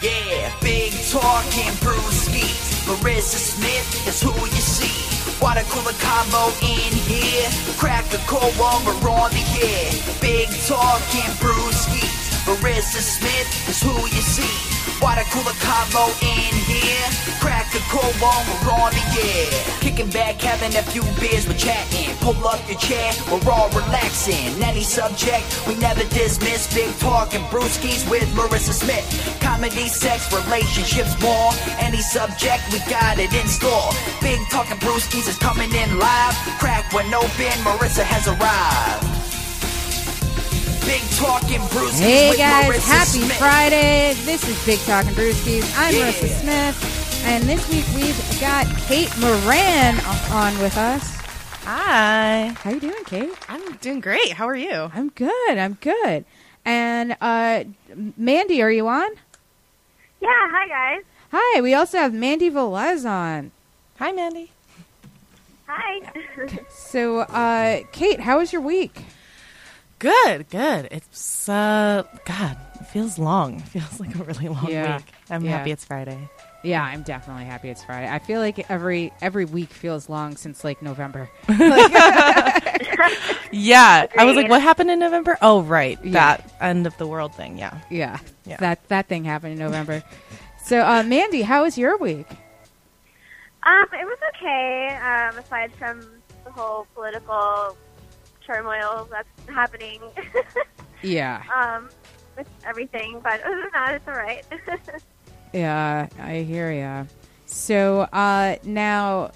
Yeah, big talking brewskis. Marissa Smith is who you see. Water cooler combo in here. Crack a cold one, we're on the air. Big talking brewskis. Marissa Smith is who you see. Water cooler combo in here. Crack a cold one, we're on the air. Kicking back, having a few beers, we're chatting. Pull up your chair, we're all relaxing. Any subject, we never dismiss. Big talking brewskis with Marissa Smith. Comedy, sex, relationships, more. Any subject, we got it in store. Big talking brewskis is coming in live. Crack one open, Marissa has arrived. Big talking brewskis Hey with guys, Marissa happy Smith. Friday. This is Big Talking Brewskis. I'm Yeah. Marissa Smith, and this week we've got Kate Moran on with us. Hi. How you doing, Kate? I'm doing great. How are you? I'm good. I'm good. And uh, Mandy, are you on? Yeah, hi guys. Hi. We also have Mandy Velez on. Hi, Mandy. Hi. So, uh, Kate, how was your week? Good, good. It's uh God, it feels long. It feels like a really long Yeah. week. I'm Yeah. happy it's Friday. Yeah, I'm definitely happy it's Friday. I feel like every every week feels long since like November. Yeah. I was like, what happened in November? Oh right. Yeah. That end of the world thing, yeah. Yeah, Yeah. that that thing happened in November. so, uh, Mandy, how was your week? um, it was okay. Um, aside from the whole political turmoil that's happening, Yeah, um, with everything. But other than that, it's all right. yeah, I hear ya. So, uh, now,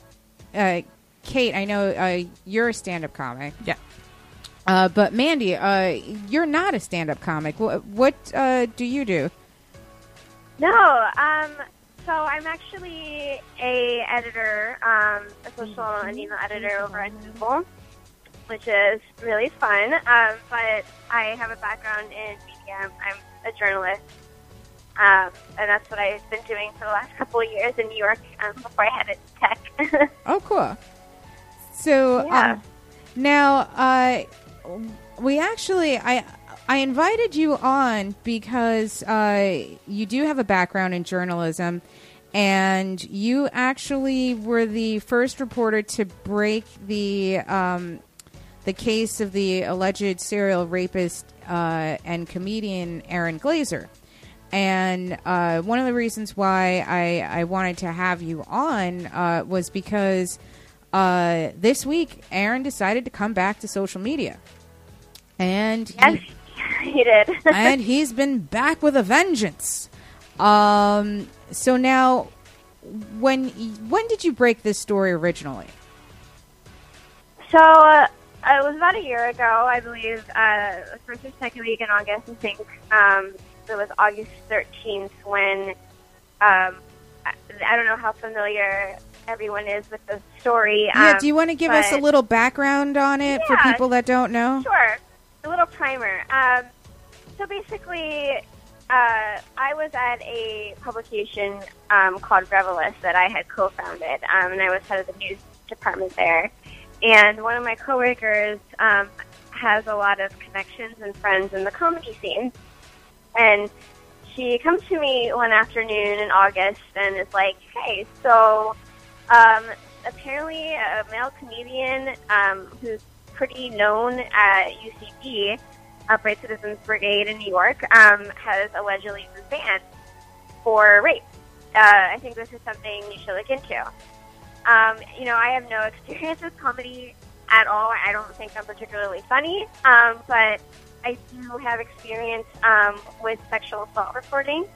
uh, Kate, I know uh, you're a stand-up comic. Yeah. Uh, but Mandy, uh, you're not a stand-up comic. What, what uh, do you do? no. Um. So I'm actually a editor, um, a social and email editor over at Google, which is really fun. Um, but I have a background in media. I'm a journalist. Um, and that's what I've been doing for the last couple of years in New York um, before I headed to tech. Oh, cool. So Yeah. um, now, uh, we actually I I invited you on because uh, you do have a background in journalism, and you actually were the first reporter to break the um, the case of the alleged serial rapist uh, and comedian Aaron Glaser. And uh, one of the reasons why I, I wanted to have you on uh, was because uh, this week Aaron decided to come back to social media, and he- yes, he did. and he's been back with a vengeance. Um, so now, when when did you break this story originally? So uh, it was about a year ago, I believe, uh, first or second week in August, I think. Um, it was August 13th when um, I, I don't know how familiar everyone is with the story. yeah, um, do you want to give us a little background on it for people that don't know? Sure. A little primer. Um, so basically, uh, I was at a publication um, called Revelist that I had co-founded, um, and I was head of the news department there. And one of my coworkers um, has a lot of connections and friends in the comedy scene. And she comes to me one afternoon in August and is like, "Hey, so um, apparently a male comedian um, who's pretty known at UCB, Upright Citizens Brigade in New York, um, has allegedly been banned for rape. Uh, I think this is something you should look into. Um, you know, I have no experience with comedy at all. I don't think I'm particularly funny, um, but I do have experience um, with sexual assault reporting.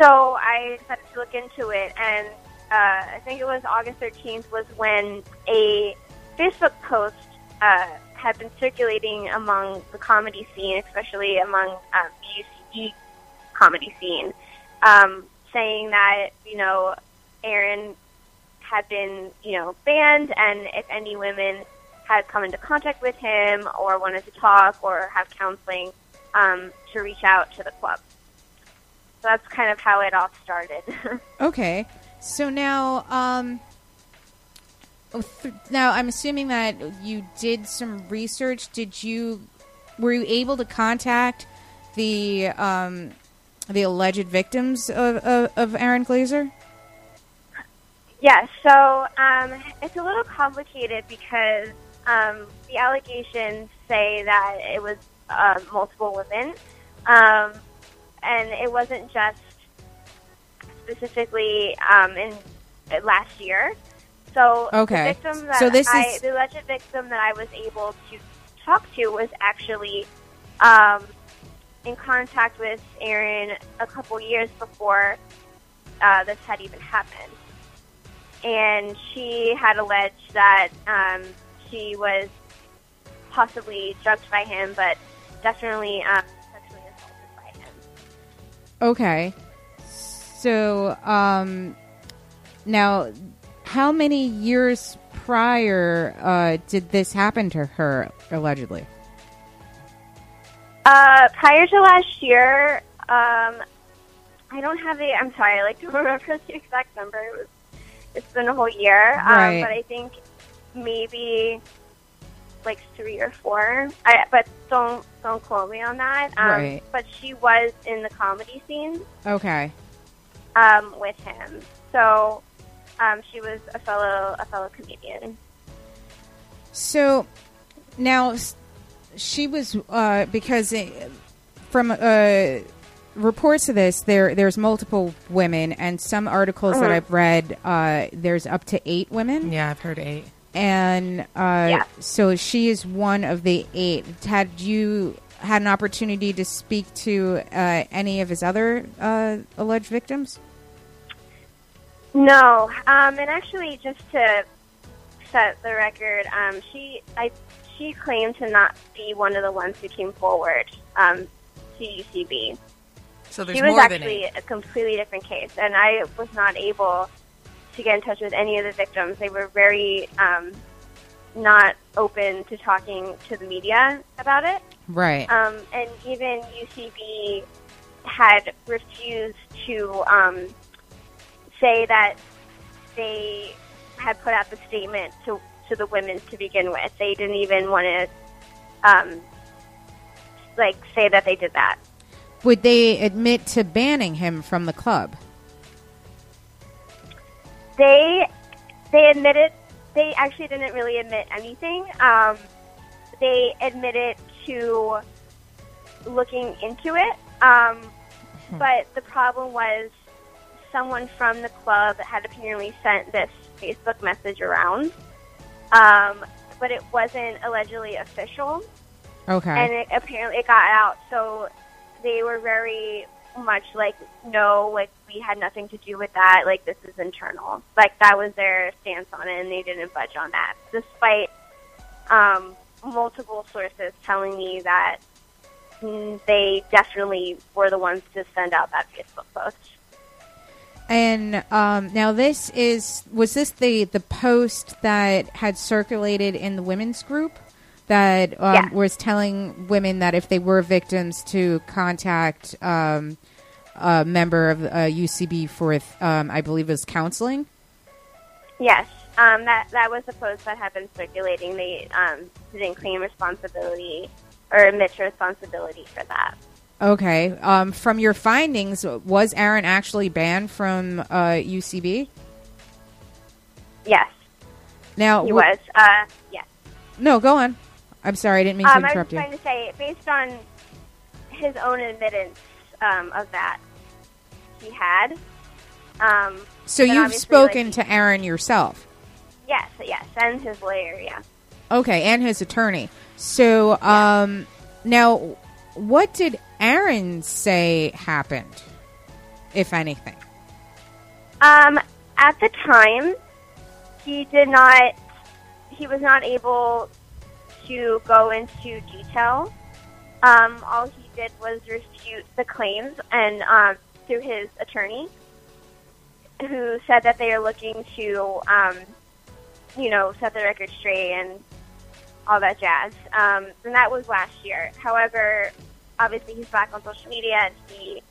So I decided to look into it, and uh, I think it was August 13th was when a Facebook post uh, had been circulating among the comedy scene, especially among um, the UCB comedy scene, um, saying that you know Aaron had been you know banned, and if any women had come into contact with him or wanted to talk or have counseling, um, to reach out to the club. So that's kind of how it all started. Okay. So now, um, oh, now I'm assuming that you did some research. Did you were you able to contact the um, the alleged victims of, of, of Aaron Glaser? Yeah, so um, it's a little complicated because um, the allegations say that it was uh, multiple women, um, and it wasn't just specifically um, in uh, last year. So Okay. the victim that So this I, is- the alleged victim that I was able to talk to was actually um, in contact with Aaron a couple years before uh, this had even happened and she had alleged that um, she was possibly drugged by him, but definitely um, sexually assaulted by him. Okay. So um, now, how many years prior uh, did this happen to her allegedly? Uh, prior to last year, um, I don't have the. I'm sorry, I like to remember the exact number. It was, it's been a whole year, Right. um, but I think maybe like three or four. I, but don't don't quote me on that. Um, Right. But she was in the comedy scene. Okay. um, with him. So um, she was a fellow a fellow comedian. So now she was uh, because uh, from uh, reports of this, there there's multiple women, and some articles that Mhm. I've read, uh, there's up to eight women, Yeah, I've heard eight. and uh, Yeah. so she is one of the eight. Had you had an opportunity to speak to uh, any of his other uh, alleged victims? No, um, and actually, just to set the record, um, she I she claimed to not be one of the ones who came forward um, to UCB. So there's she was actually a completely different case, and I was not able to get in touch with any of the victims. They were very um, not open to talking to the media about it. Right. Um, and even UCB had refused to um, say that they had put out the statement to, to the women to begin with. They didn't even want to um, like say that they did that. Would they admit to banning him from the club? They they admitted they actually didn't really admit anything. Um, they admitted to looking into it, um, but the problem was someone from the club had apparently sent this Facebook message around, um, but it wasn't allegedly official Okay. and it, apparently it got out. So they were very much like, no, like we had nothing to do with that. Like this is internal. Like that was their stance on it, and they didn't budge on that, despite um, multiple sources telling me that they definitely were the ones to send out that Facebook post. And um, now this is was this the the post that had circulated in the women's group that um, Yeah. was telling women that if they were victims to contact um, a member of uh, UCB for um, I believe was counseling. Yes, um, that that was a post that had been circulating. They um, didn't claim responsibility or admit responsibility for that. Okay. Um, from your findings, was Aaron actually banned from uh, UCB? Yes, Now, he wh- was. Uh, yes. No, go on. I'm sorry, I didn't mean to Um, I was interrupt you. trying to say, based on his own admittance um, of that, he had. Um, So you've spoken like, to Aaron yourself. Yes, yes, and his lawyer. Yeah. Okay, and his attorney. So, um, now, what did Aaron say happened, if anything? Um, at the time, he did not. He was not able to go into detail. Um, all he did was refute the claims, and um, through his attorney, who said that they are looking to, um, you know, set the record straight and all that jazz. Um, and that was last year. However, obviously he's back on social media, and he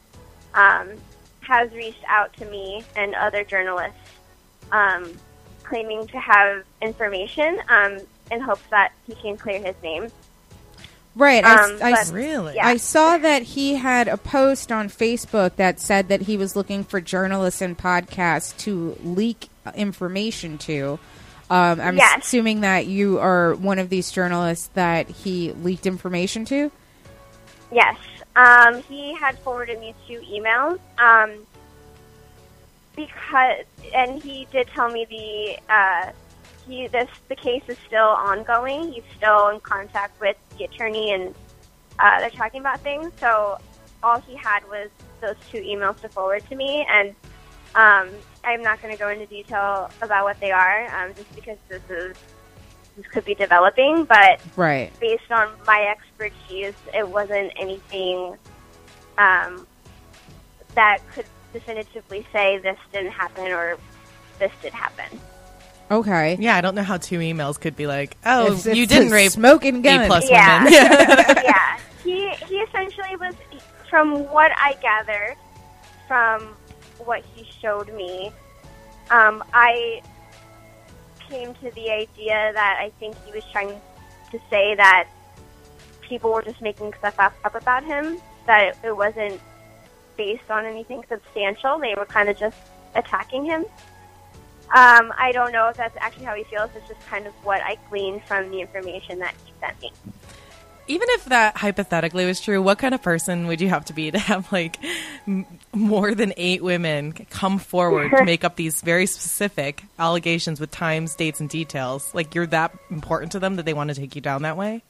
um, has reached out to me and other journalists um, claiming to have information um, in hopes that he can clear his name. Right. I, Um, I- but- Really? Yeah. I saw that he had a post on Facebook that said that he was looking for journalists and podcasts to leak information to. Um, I'm Yes. assuming that you are one of these journalists that he leaked information to. Yes, um, he had forwarded me two emails um, because, and he did tell me the uh, he this the case is still ongoing. He's still in contact with the attorney, and uh, they're talking about things. So all he had was those two emails to forward to me, and um, I'm not going to go into detail about what they are, um, just because this is this could be developing, but Right. based on my expertise, it wasn't anything um, that could definitively say this didn't happen or this did happen. Okay. Yeah, I don't know how two emails could be like, oh, It's- you it's didn't a rape smoking A gun. plus Yeah. women. yeah, he he essentially was, from what I gathered, from what he showed me, um, I came to the idea that I think he was trying to say that people were just making stuff up, up about him, that it, it wasn't based on anything substantial. They were kind of just attacking him. Um, I don't know if that's actually how he feels. It's just kind of what I gleaned from the information that he sent me. Even if that hypothetically was true, what kind of person would you have to be to have like m- more than eight women come forward to make up these very specific allegations with times, dates, and details? Like you're that important to them that they want to take you down that way?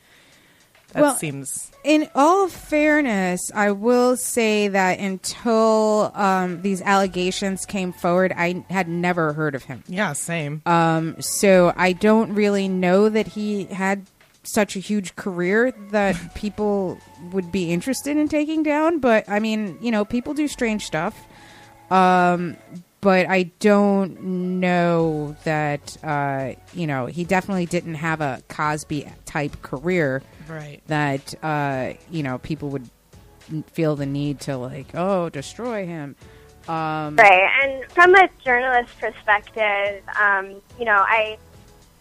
That Well, seems In all fairness, I will say that until um, these allegations came forward, I had never heard of him. yeah, same. Um, so I don't really know that he had such a huge career that people would be interested in taking down. But I mean, you know, people do strange stuff. Um, but I don't know that, uh, you know, he definitely didn't have a Cosby type career right. that, uh, you know, people would feel the need to, like, oh, destroy him. Um, Right, and from a journalist perspective, um, you know, I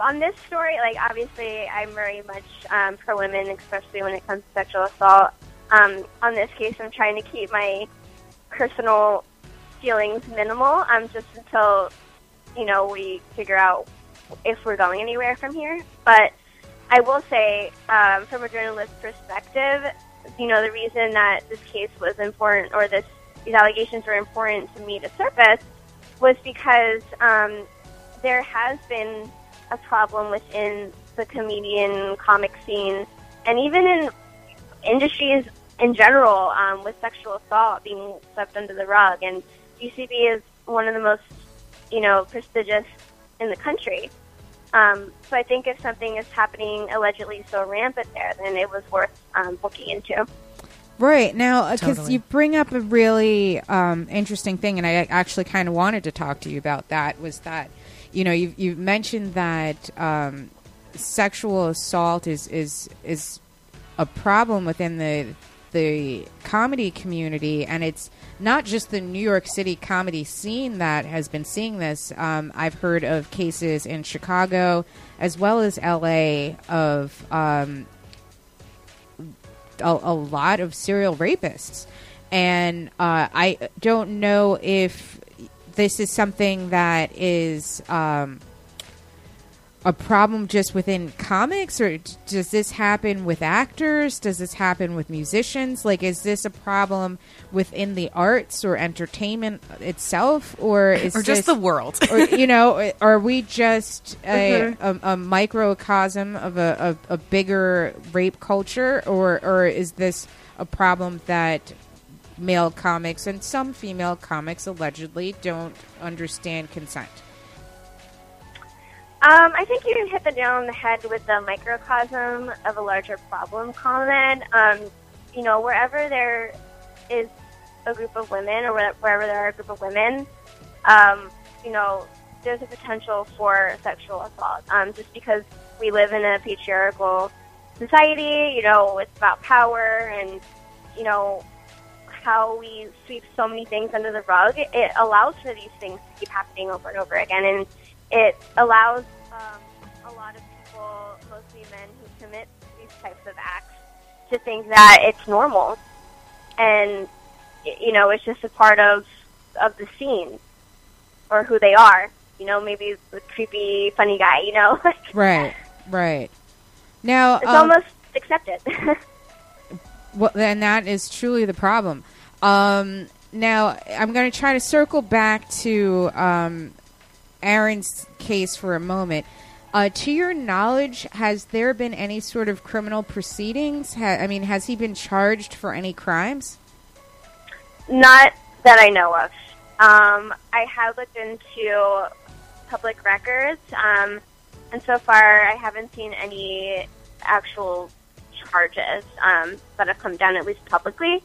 on this story, like obviously, I'm very much um, pro women, especially when it comes to sexual assault. Um, on this case, I'm trying to keep my personal feelings minimal, um, just until you know we figure out if we're going anywhere from here. But I will say, um, from a journalist perspective, you know, the reason that this case was important or this these allegations were important to me to surface was because um, there has been a problem within the comedian comic scene and even in industries in general um, with sexual assault being swept under the rug. And UCB is one of the most, you know, prestigious in the country. Um, so I think if something is happening allegedly so rampant there, then it was worth um, looking into. Right now, because Totally. you bring up a really um, interesting thing, and I actually kind of wanted to talk to you about that. Was that you know you you mentioned that um, sexual assault is is is a problem within the the comedy community, and it's not just the New York City comedy scene that has been seeing this. Um, I've heard of cases in Chicago as well as L.A. of um, a, a lot of serial rapists, and uh, I don't know if this is something that is um, a problem just within comics, or does this happen with actors? Does this happen with musicians? Like, is this a problem within the arts or entertainment itself, or is or just this- the world. or you know, are we just a, mm-hmm. a, a microcosm of a, a, a bigger rape culture, or or is this a problem that male comics and some female comics allegedly don't understand consent? Um, I think you hit the nail on the head with the microcosm of a larger problem comment. Um, you know, wherever there is a group of women, or wherever there are a group of women, um, you know, there's a potential for sexual assault. Um, just because we live in a patriarchal society, you know, it's about power and, you know, how we sweep so many things under the rug, it allows for these things to keep happening over and over again. And it allows um, a lot of people, mostly men who commit these types of acts, to think that it's normal. And, you know, it's just a part of, of the scene or who they are. You know, maybe the creepy, funny guy, you know? Right, right. Now, um, almost accepted. Well, and that is truly the problem. Um, now, I'm going to try to circle back to um, Aaron's case for a moment. Uh, to your knowledge, has there been any sort of criminal proceedings? Ha- I mean, has he been charged for any crimes? Not that I know of. Um, I have looked into public records, um, and so far I haven't seen any actual charges um, that have come down, at least publicly.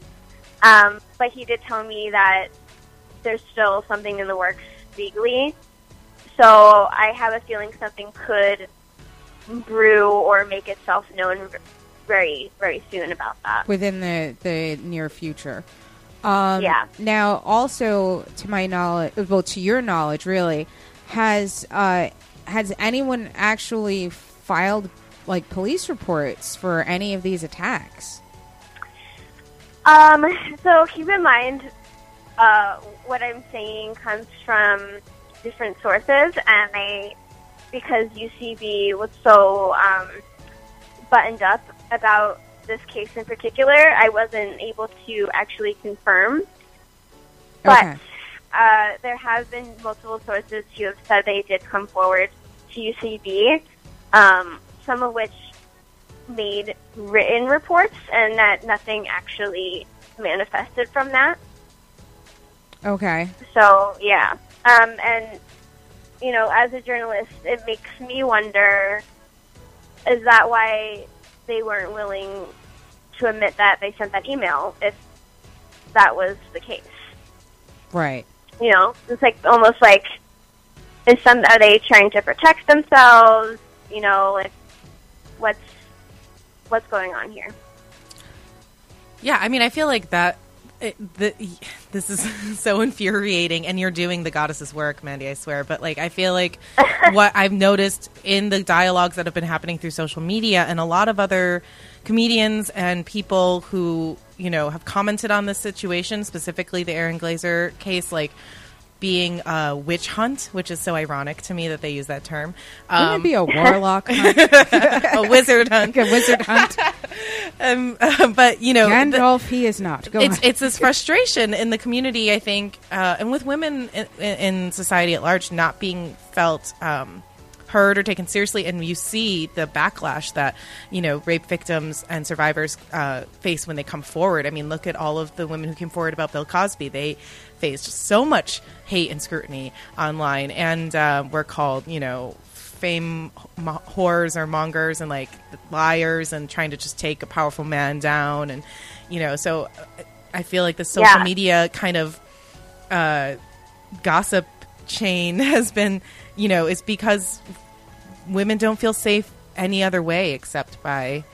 Um, but he did tell me that there's still something in the works legally. So I have a feeling something could brew or make itself known very, very soon about that. within the, the near future. Um, Yeah. Now, also to my knowledge, well, to your knowledge, really, has uh, has anyone actually filed like police reports for any of these attacks? Um, so keep in mind, uh, what I'm saying comes from different sources, and they, because UCB was so um, buttoned up about this case in particular, I wasn't able to actually confirm. But Okay. uh, there have been multiple sources who have said they did come forward to UCB, um, some of which made written reports, and that nothing actually manifested from that. Okay. So yeah, um, and you know, as a journalist, it makes me wonder: is that why they weren't willing to admit that they sent that email? If that was the case, Right. you know, it's like almost like is some are they trying to protect themselves? You know, like what's what's going on here? Yeah, I mean, I feel like that. It, the, this is so infuriating, and you're doing the goddess's work, Mandy. I swear. But like, I feel like what I've noticed in the dialogues that have been happening through social media, and a lot of other comedians and people who you know have commented on this situation, specifically the Aaron Glaser case, like being a witch hunt, which is so ironic to me that they use that term. Wouldn't Um, it be a warlock hunt? a wizard hunt. a wizard hunt? Um, but you know, the- Gandalf, he is not. Go it's on. it's this frustration in the community, I think, uh, and with women in, in society at large not being felt um, heard or taken seriously, and you see the backlash that you know rape victims and survivors uh, face when they come forward. I mean, look at all of the women who came forward about Bill Cosby. They faced so much hate and scrutiny online, and uh, were called you know fame mo- whores or mongers and like liars and trying to just take a powerful man down and you know so uh, i feel like the social Yeah. media kind of uh, gossip chain has been you know is because women don't feel safe any other way except by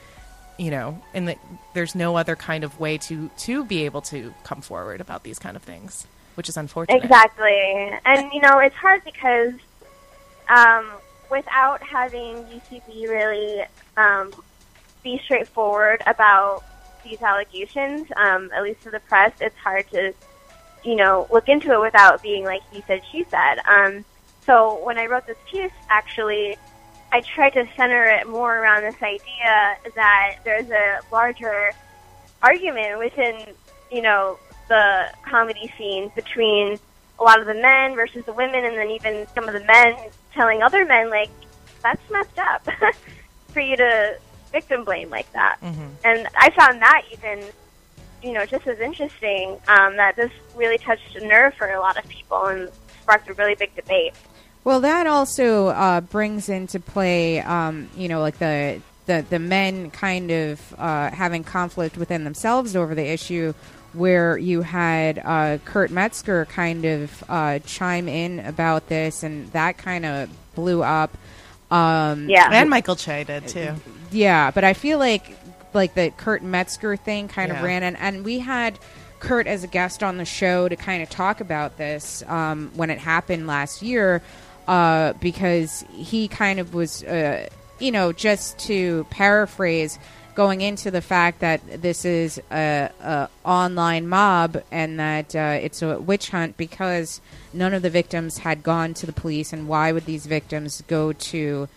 you know and the, there's no other kind of way to to be able to come forward about these kind of things which is unfortunate Exactly. And, you know, it's hard because um, without having UCB really um, be straightforward about these allegations, um, at least to the press, it's hard to, you know, look into it without being like he said, she said. Um, so when I wrote this piece, actually, I tried to center it more around this idea that there's a larger argument within, you know, the comedy scene between a lot of the men versus the women, and then even some of the men telling other men, like, that's messed up for you to victim blame like that. And I found that even, you know, just as interesting, um, that this really touched a nerve for a lot of people and sparked a really big debate. Well, that also uh, brings into play, um, you know, like the the the men kind of uh, having conflict within themselves over the issue, where you had uh, Kurt Metzger kind of uh, chime in about this, and that kind of blew up. Um, Yeah. and michael che did too yeah, but I feel like like the Kurt Metzger thing kind of ran, and, and we had Kurt as a guest on the show to kind of talk about this um, when it happened last year, uh, because he kind of was, uh, you know, just to paraphrase, going into the fact that this is a, a online mob and that uh, it's a witch hunt because none of the victims had gone to the police, and why would these victims go to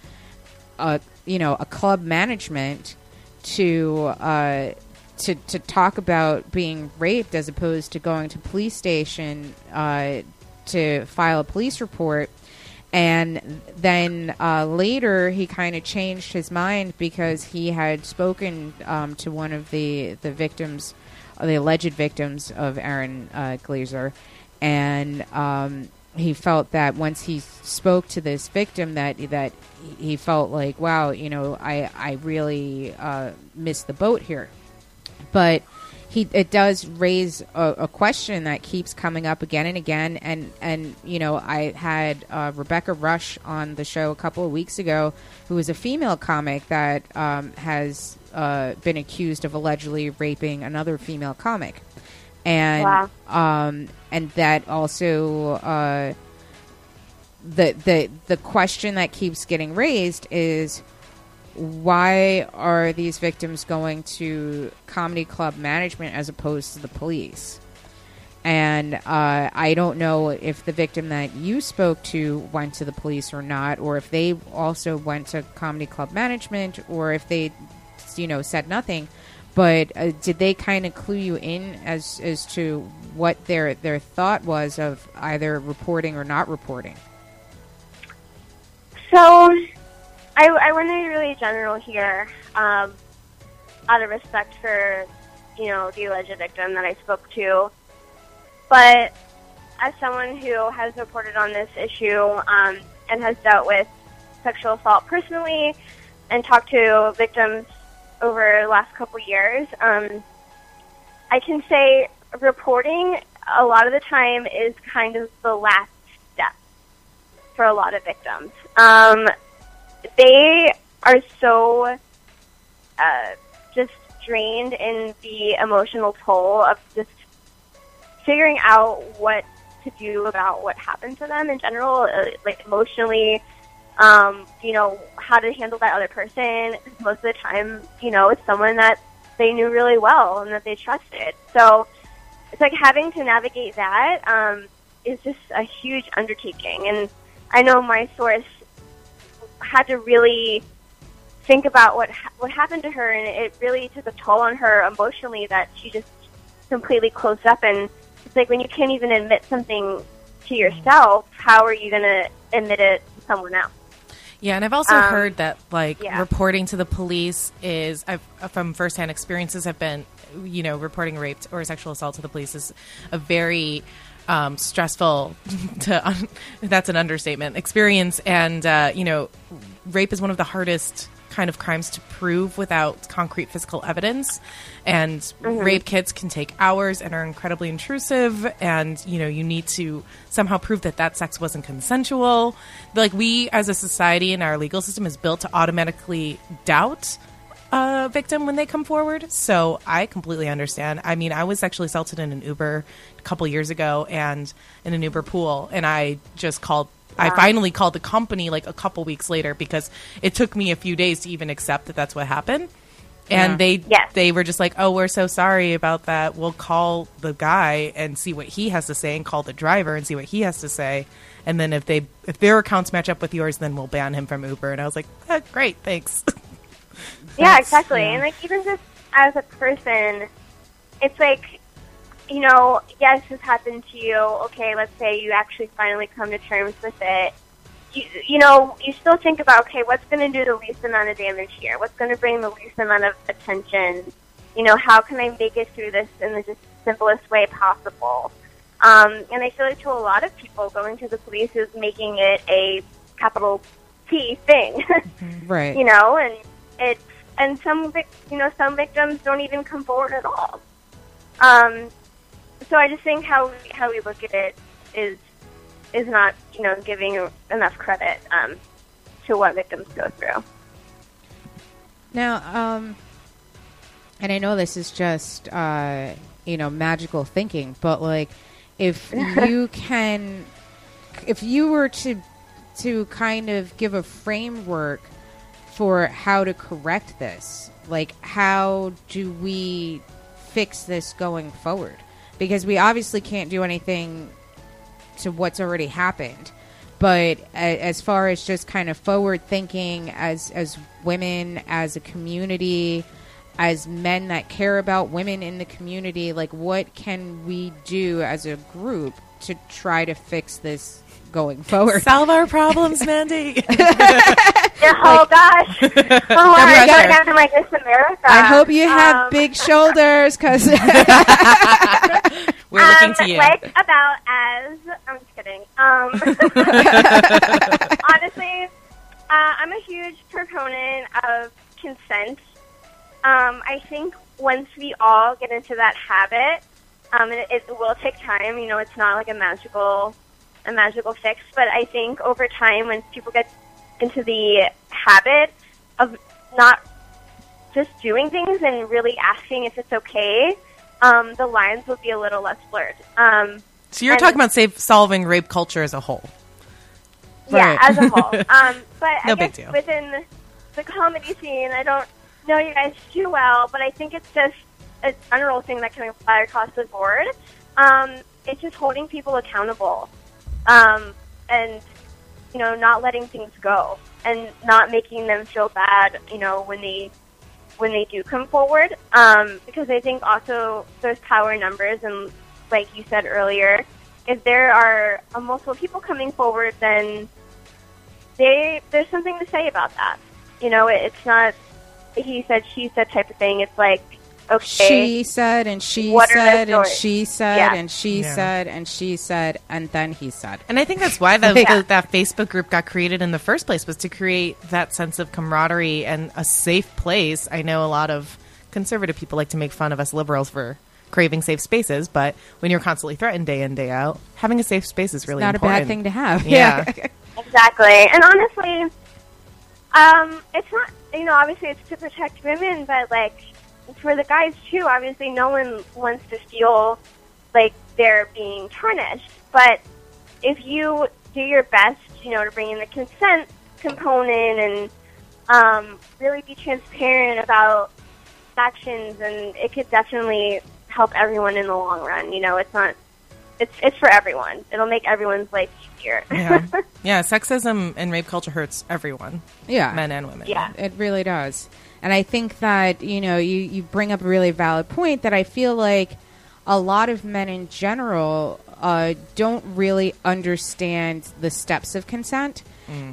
a you know a club management to uh, to to talk about being raped as opposed to going to police station uh, to file a police report. And then uh, later, he kind of changed his mind because he had spoken um, to one of the the victims, uh, the alleged victims of Aaron uh, Glaser, and um, he felt that once he spoke to this victim, that that he felt like, wow, you know, I I really uh, missed the boat here. But he it does raise a, a question that keeps coming up again and again and and you know I had uh, Rebecca Rush on the show a couple of weeks ago who is a female comic that um, has uh, been accused of allegedly raping another female comic and Wow. um, and that also uh, the the the question that keeps getting raised is why are these victims going to comedy club management as opposed to the police? And uh, I don't know if the victim that you spoke to went to the police or not, or if they also went to comedy club management, or if they, you know, said nothing. But uh, did they kind of clue you in as as to what their their thought was of either reporting or not reporting? So, I, I want to be really general here, um, out of respect for, you know, the alleged victim that I spoke to. But as someone who has reported on this issue um, and has dealt with sexual assault personally and talked to victims over the last couple years, um, I can say reporting a lot of the time is kind of the last step for a lot of victims. Um, they are so uh, just drained in the emotional toll of just figuring out what to do about what happened to them in general, uh, like emotionally. Um, you know how to handle that other person. Most of the time, you know, it's someone that they knew really well and that they trusted. So it's like having to navigate that um, is just a huge undertaking. And I know my source had to really think about what what happened to her, and it really took a toll on her emotionally that she just completely closed up. And it's like when you can't even admit something to yourself, how are you going to admit it to someone else? Yeah, and I've also Um, heard that like yeah. reporting to the police is I've from firsthand experiences have been you know reporting rape or sexual assault to the police is a very um, stressful to un- that's an understatement experience. And uh, you know rape is one of the hardest kind of crimes to prove without concrete physical evidence. And rape kits can take hours and are incredibly intrusive. And you know you need to somehow prove that that sex wasn't consensual. Like we as a society and our legal system is built to automatically doubt a victim when they come forward so i completely understand i mean i was sexually assaulted in an uber a couple years ago and in an uber pool and i just called I finally called the company like a couple weeks later because it took me a few days to even accept that that's what happened. And Yeah. they Yes. they were just like, "Oh, we're so sorry about that. We'll call the guy and see what he has to say, and call the driver and see what he has to say, and then if they if their accounts match up with yours, then we'll ban him from Uber." And I was like, eh, "Great, thanks." Yeah, exactly. yeah. And like even just as a person, it's like, you know, yes, this happened to you. Okay, let's say you actually finally come to terms with it. You, you know, you still think about, okay, what's going to do the least amount of damage here? What's going to bring the least amount of attention? You know, how can I make it through this in the just simplest way possible? Um, and I feel like to a lot of people, going to the police is making it a capital T thing. Right. you know, and it's and some you know some victims don't even come forward at all. Um, so I just think how how we look at it is is not you know giving enough credit um, to what victims go through. Now, um, and I know this is just uh, you know magical thinking, but like if you can, if you were to to kind of give a framework for how to correct this, like how do we fix this going forward? Because we obviously can't do anything to what's already happened. But as far as just kind of forward thinking as as women, as a community, as men that care about women in the community, like what can we do as a group to try to fix this going forward? Solve our problems, Mandy. oh gosh! Oh my pressure. god! I'm like Miss America. I hope you have Um, big shoulders because We're looking um, to you. Like about as I'm just kidding. Um, honestly, uh, I'm a huge proponent of consent. Um, I think once we all get into that habit, um, and it, it will take time. You know, it's not like a magical, a magical fix. But I think over time, when people get into the habit of not just doing things and really asking if it's okay, um, the lines will be a little less blurred. Um, So you're talking about safe solving rape culture as a whole. Right. yeah, as a whole. um, but No I big deal. within the comedy scene, I don't know you guys too well, but I think it's just a general thing that can apply across the board. Um, it's just holding people accountable, um, and you know, not letting things go, and not making them feel bad. You know, when they when they do come forward, um, because I think also there's power numbers, and like you said earlier, if there are uh, multiple people coming forward, then they there's something to say about that. You know, it, it's not he said, she said type of thing. It's like okay, she said and she What said and she said Yeah. and she Yeah. said and she said and then he said. And I think that's why the, Yeah. the- that Facebook group got created in the first place was to create that sense of camaraderie and a safe place. I know a lot of conservative people like to make fun of us liberals for craving safe spaces, but when you're constantly threatened day in day out, having a safe space is really Not important. a bad thing to have. Yeah. Exactly. And honestly, um, it's not, you know, obviously it's to protect women, but like for the guys too, obviously no one wants to feel like they're being tarnished. But if you do your best, you know, to bring in the consent component and um, really be transparent about actions, and it could definitely help everyone in the long run. You know, it's not, it's it's for everyone. It'll make everyone's life easier. yeah. yeah, sexism and rape culture hurts everyone, yeah. men and women. Yeah. It really does. And I think that, you know, you, you bring up a really valid point that I feel like a lot of men in general uh, don't really understand the steps of consent.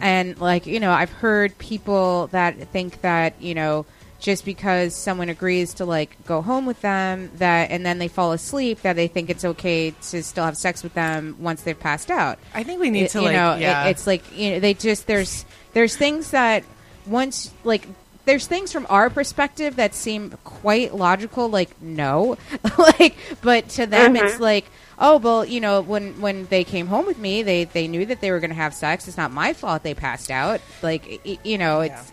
And like, you know, I've heard people that think that, you know, just because someone agrees to like go home with them that and then they fall asleep that they think it's okay to still have sex with them once they've passed out. I think we need It- to you like know, it- it's like you know, they just there's there's things that once like there's things from our perspective that seem quite logical, like no, like, but to them it's mm-hmm. like, oh well, you know, when when they came home with me, they they knew that they were going to have sex. It's not my fault they passed out. Like, y- you know, it's.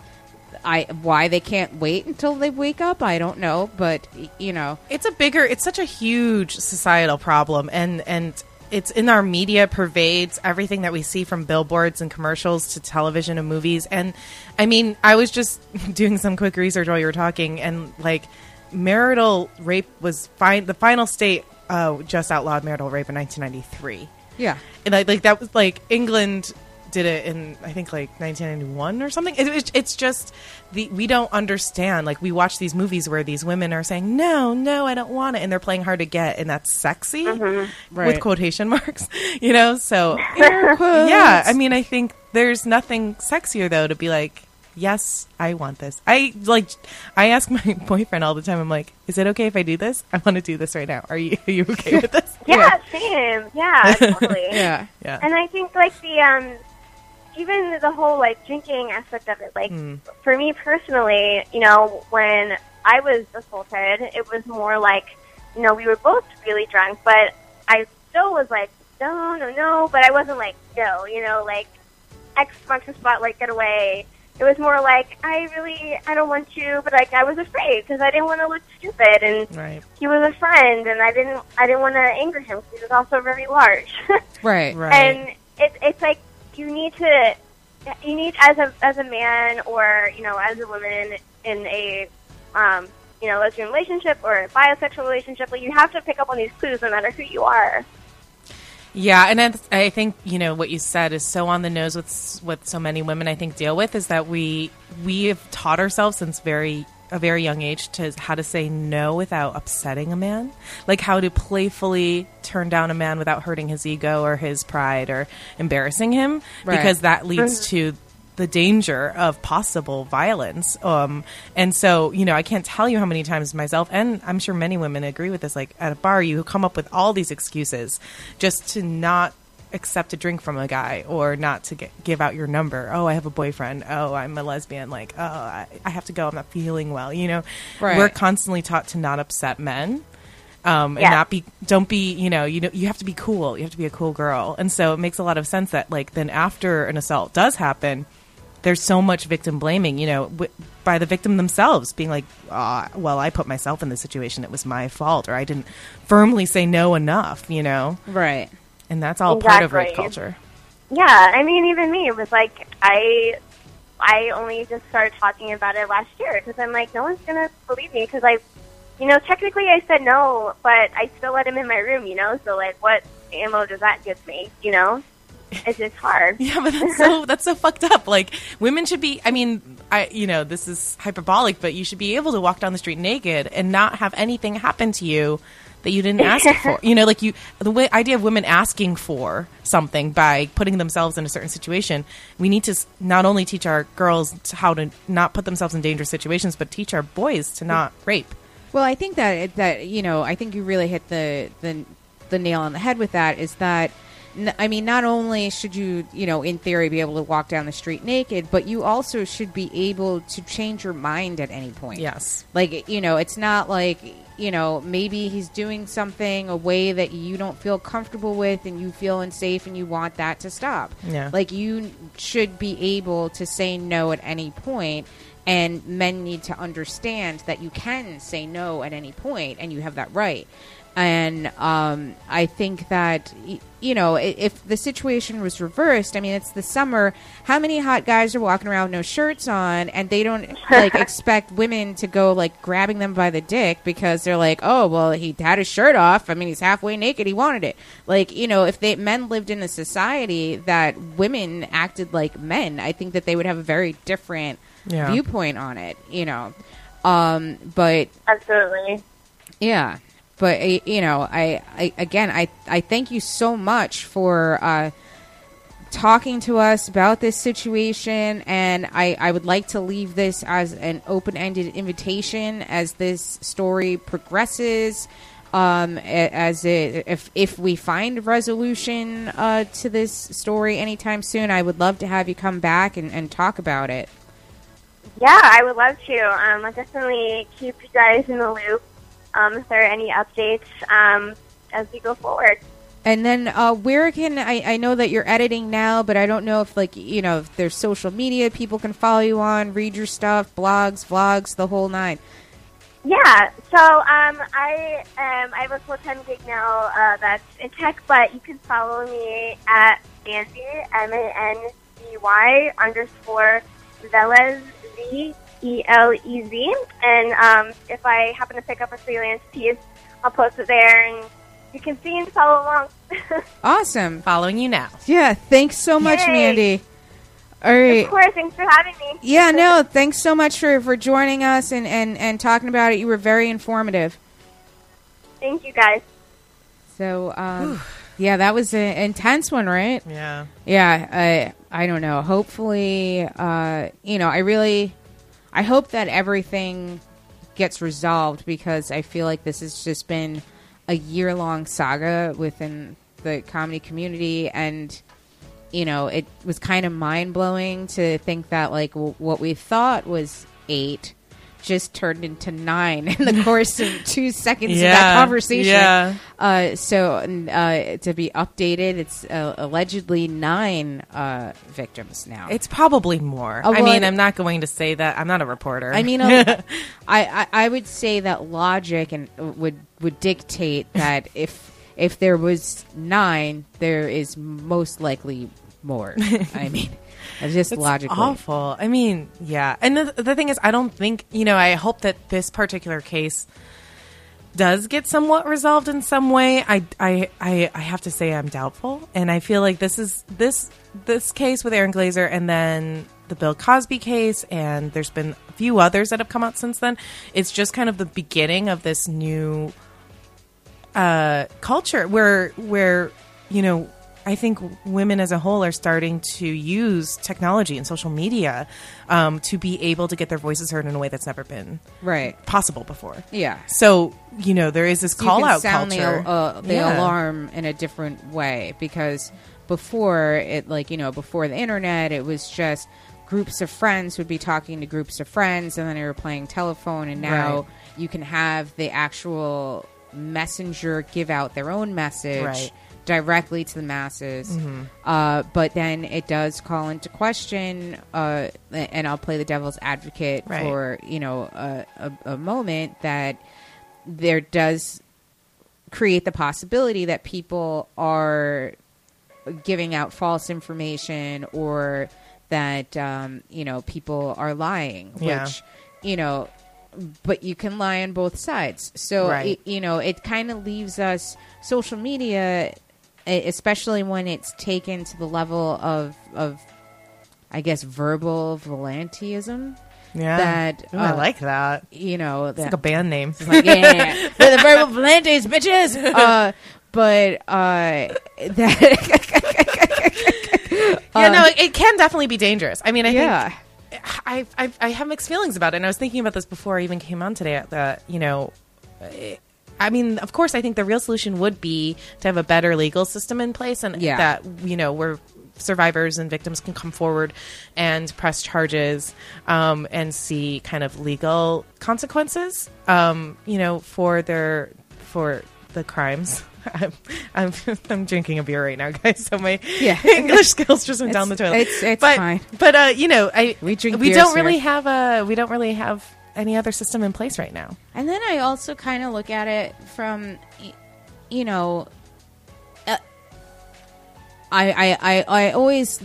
I why they can't wait until they wake up, I don't know, but you know, it's a bigger it's such a huge societal problem and and it's in our media pervades everything that we see from billboards and commercials to television and movies. And i mean i was just doing some quick research while you were talking and like marital rape was fine the final state uh, just outlawed marital rape in 1993 yeah, and I, like that was like England did it in I think like 1991 or something. It, it, it's just the we don't understand. Like we watch these movies where these women are saying no, no, I don't want it, and they're playing hard to get, and that's sexy with Right. quotation marks, you know. So yeah, I mean, I think there's nothing sexier though to be like. Yes, I want this. I like. I ask my boyfriend all the time. I'm like, "Is it okay if I do this? I want to do this right now. Are you? Are you okay with this?" Yeah, same. Yeah, totally. yeah, Yeah. And I think like the um even the whole like drinking aspect of it, like hmm. for me personally, you know, when I was assaulted, it was more like, you know, we were both really drunk, but I still was like, no, no, no, but I wasn't like, no, you know, like X marks the spot, like get away. It was more like I really I don't want you, but like I was afraid because I didn't want to look stupid, and Right. he was a friend, and I didn't I didn't want to anger him because he was also very large. right, Right. and it, it's like you need to you need as a as a man or you know as a woman in a um, you know lesbian relationship or a bisexual relationship like you have to pick up on these clues no matter who you are. Yeah, and I think you know what you said is so on the nose with what so many women I think deal with is that we we have taught ourselves since very a very young age to how to say no without upsetting a man, like how to playfully turn down a man without hurting his ego or his pride or embarrassing him, Right. because that leads to the danger of possible violence. Um, and so, you know, I can't tell you how many times myself, and I'm sure many women agree with this, like at a bar, you come up with all these excuses just to not accept a drink from a guy or not to get, give out your number. Oh, I have a boyfriend. Oh, I'm a lesbian. Like, oh, I, I have to go. I'm not feeling well. You know, Right. we're constantly taught to not upset men um, and Yeah. not be don't be you know you know you have to be cool you have to be a cool girl and so it makes a lot of sense that like then after an assault does happen there's so much victim blaming you know w- by the victim themselves being like ah, well i put myself in this situation it was my fault or i didn't firmly say no enough you know right. And that's all part of rape culture yeah i mean even me it was like i i only just started talking about it last year because i'm like no one's gonna believe me because i you know technically i said no but i still let him in my room you know so like what ammo does that give me you know it's just hard Yeah, but that's so that's so fucked up. Like women should be. I mean, I you know this is hyperbolic, but you should be able to walk down the street naked and not have anything happen to you that you didn't ask for. You know, like you the way, idea of women asking for something by putting themselves in a certain situation. We need to not only teach our girls how to not put themselves in dangerous situations, but teach our boys to not rape. Well, I think that that you know, I think you really hit the the the nail on the head with that. Is that I mean, not only should you, you know, in theory, be able to walk down the street naked, but you also should be able to change your mind at any point. Yes. Like, you know, it's not like, you know, maybe he's doing something a way that you don't feel comfortable with and you feel unsafe and you want that to stop. Yeah. Like, you should be able to say no at any point, and men need to understand that you can say no at any point and you have that right. And um, I think that, you know, if the situation was reversed, I mean, it's the summer. How many hot guys are walking around with no shirts on and they don't, like, expect women to go, like, grabbing them by the dick because they're like, oh, well, he had his shirt off. I mean, he's halfway naked. He wanted it. Like, you know, if they men lived in a society that women acted like men, I think that they would have a very different Yeah. viewpoint on it, you know. Um, but absolutely yeah, but you know, I, I again, I I thank you so much for uh, talking to us about this situation. And I, I would like to leave this as an open ended invitation as this story progresses. Um, as it, if if we find resolution uh, to this story anytime soon, I would love to have you come back and, and talk about it. Yeah, I would love to. Um, I'll definitely keep you guys in the loop um, if there are any updates um, as we go forward. And then uh, where can I, I know that you're editing now, but I don't know if like you know if there's social media people can follow you on, read your stuff, blogs, vlogs, the whole nine. Yeah, so um, I um, I have a full time gig now uh, that's in tech, but you can follow me at Mandy M A N D Y underscore Velez V E L E Z, and um, if I happen to pick up a freelance piece, I'll post it there, and you can see and follow along. Awesome. Following you now. Yeah. Thanks so much, Yay. Mandy. All right. of course, thanks for having me. Yeah. No. Thanks so much for for joining us and and and talking about it. You were very informative. Thank you guys. So um, yeah, that was an intense one, right? Yeah. Yeah, I I don't know. Hopefully, uh, you know, I really, I hope that everything gets resolved because I feel like this has just been a year long saga within the comedy community, and you know, it was kind of mind blowing to think that like w- what we thought was eight just turned into nine in the course of two seconds of that conversation. yeah. Uh, so uh, to be updated, it's uh, allegedly nine uh, victims now. It's probably more. Oh, I mean, I'm not going to say that. I'm not a reporter. I mean, I, I I would say that logic and would would dictate that if if there was nine, there is most likely more. I mean, it's just It's logically. awful. I mean, yeah. And the, the thing is, I don't think you know. I hope that this particular case does get somewhat resolved in some way. I, I, I, I have to say I'm doubtful, and I feel like this is this this case with Aaron Glaser, and then the Bill Cosby case, and there's been a few others that have come out since then. It's just kind of the beginning of this new uh, culture where where you know I think women as a whole are starting to use technology and social media um, to be able to get their voices heard in a way that's never been Right. possible before. Yeah. So you know there is this you call out sound culture. the, uh, the Yeah. alarm in a different way because before it like you know before the internet it was just groups of friends would be talking to groups of friends and then they were playing telephone and now Right. you can have the actual messenger give out their own message Right. Directly to the masses Mm-hmm. uh, but then it does call into question uh, and i'll play the devil's advocate Right. for you know a, a, a moment that there does create the possibility that people are giving out false information or that um, you know people are lying Yeah. which you know but you can lie on both sides so Right. it, you know it kind of leaves us social media especially when it's taken to the level of of i guess verbal volantism yeah, that, Ooh, I uh, like that. you know It's that like a band name. like, yeah, we're the verbal Volantes, bitches. Uh, but uh, that yeah, no, it, it can definitely be dangerous. I mean, I yeah, think I, I I have mixed feelings about it, and I was thinking about this before I even came on today. That you know, I mean, of course, I think the real solution would be to have a better legal system in place, and Yeah. that you know where survivors and victims can come forward and press charges um, and see kind of legal consequences, um, you know, for their for the crimes. I'm, I'm I'm drinking a beer right now, guys. So my Yeah. English skills just went down the toilet. it's- it's but, fine. But uh, you know, I We drink we don't here. really have a we don't really have any other system in place right now. and then I also kind of look at it from, you know, uh, I, I I I always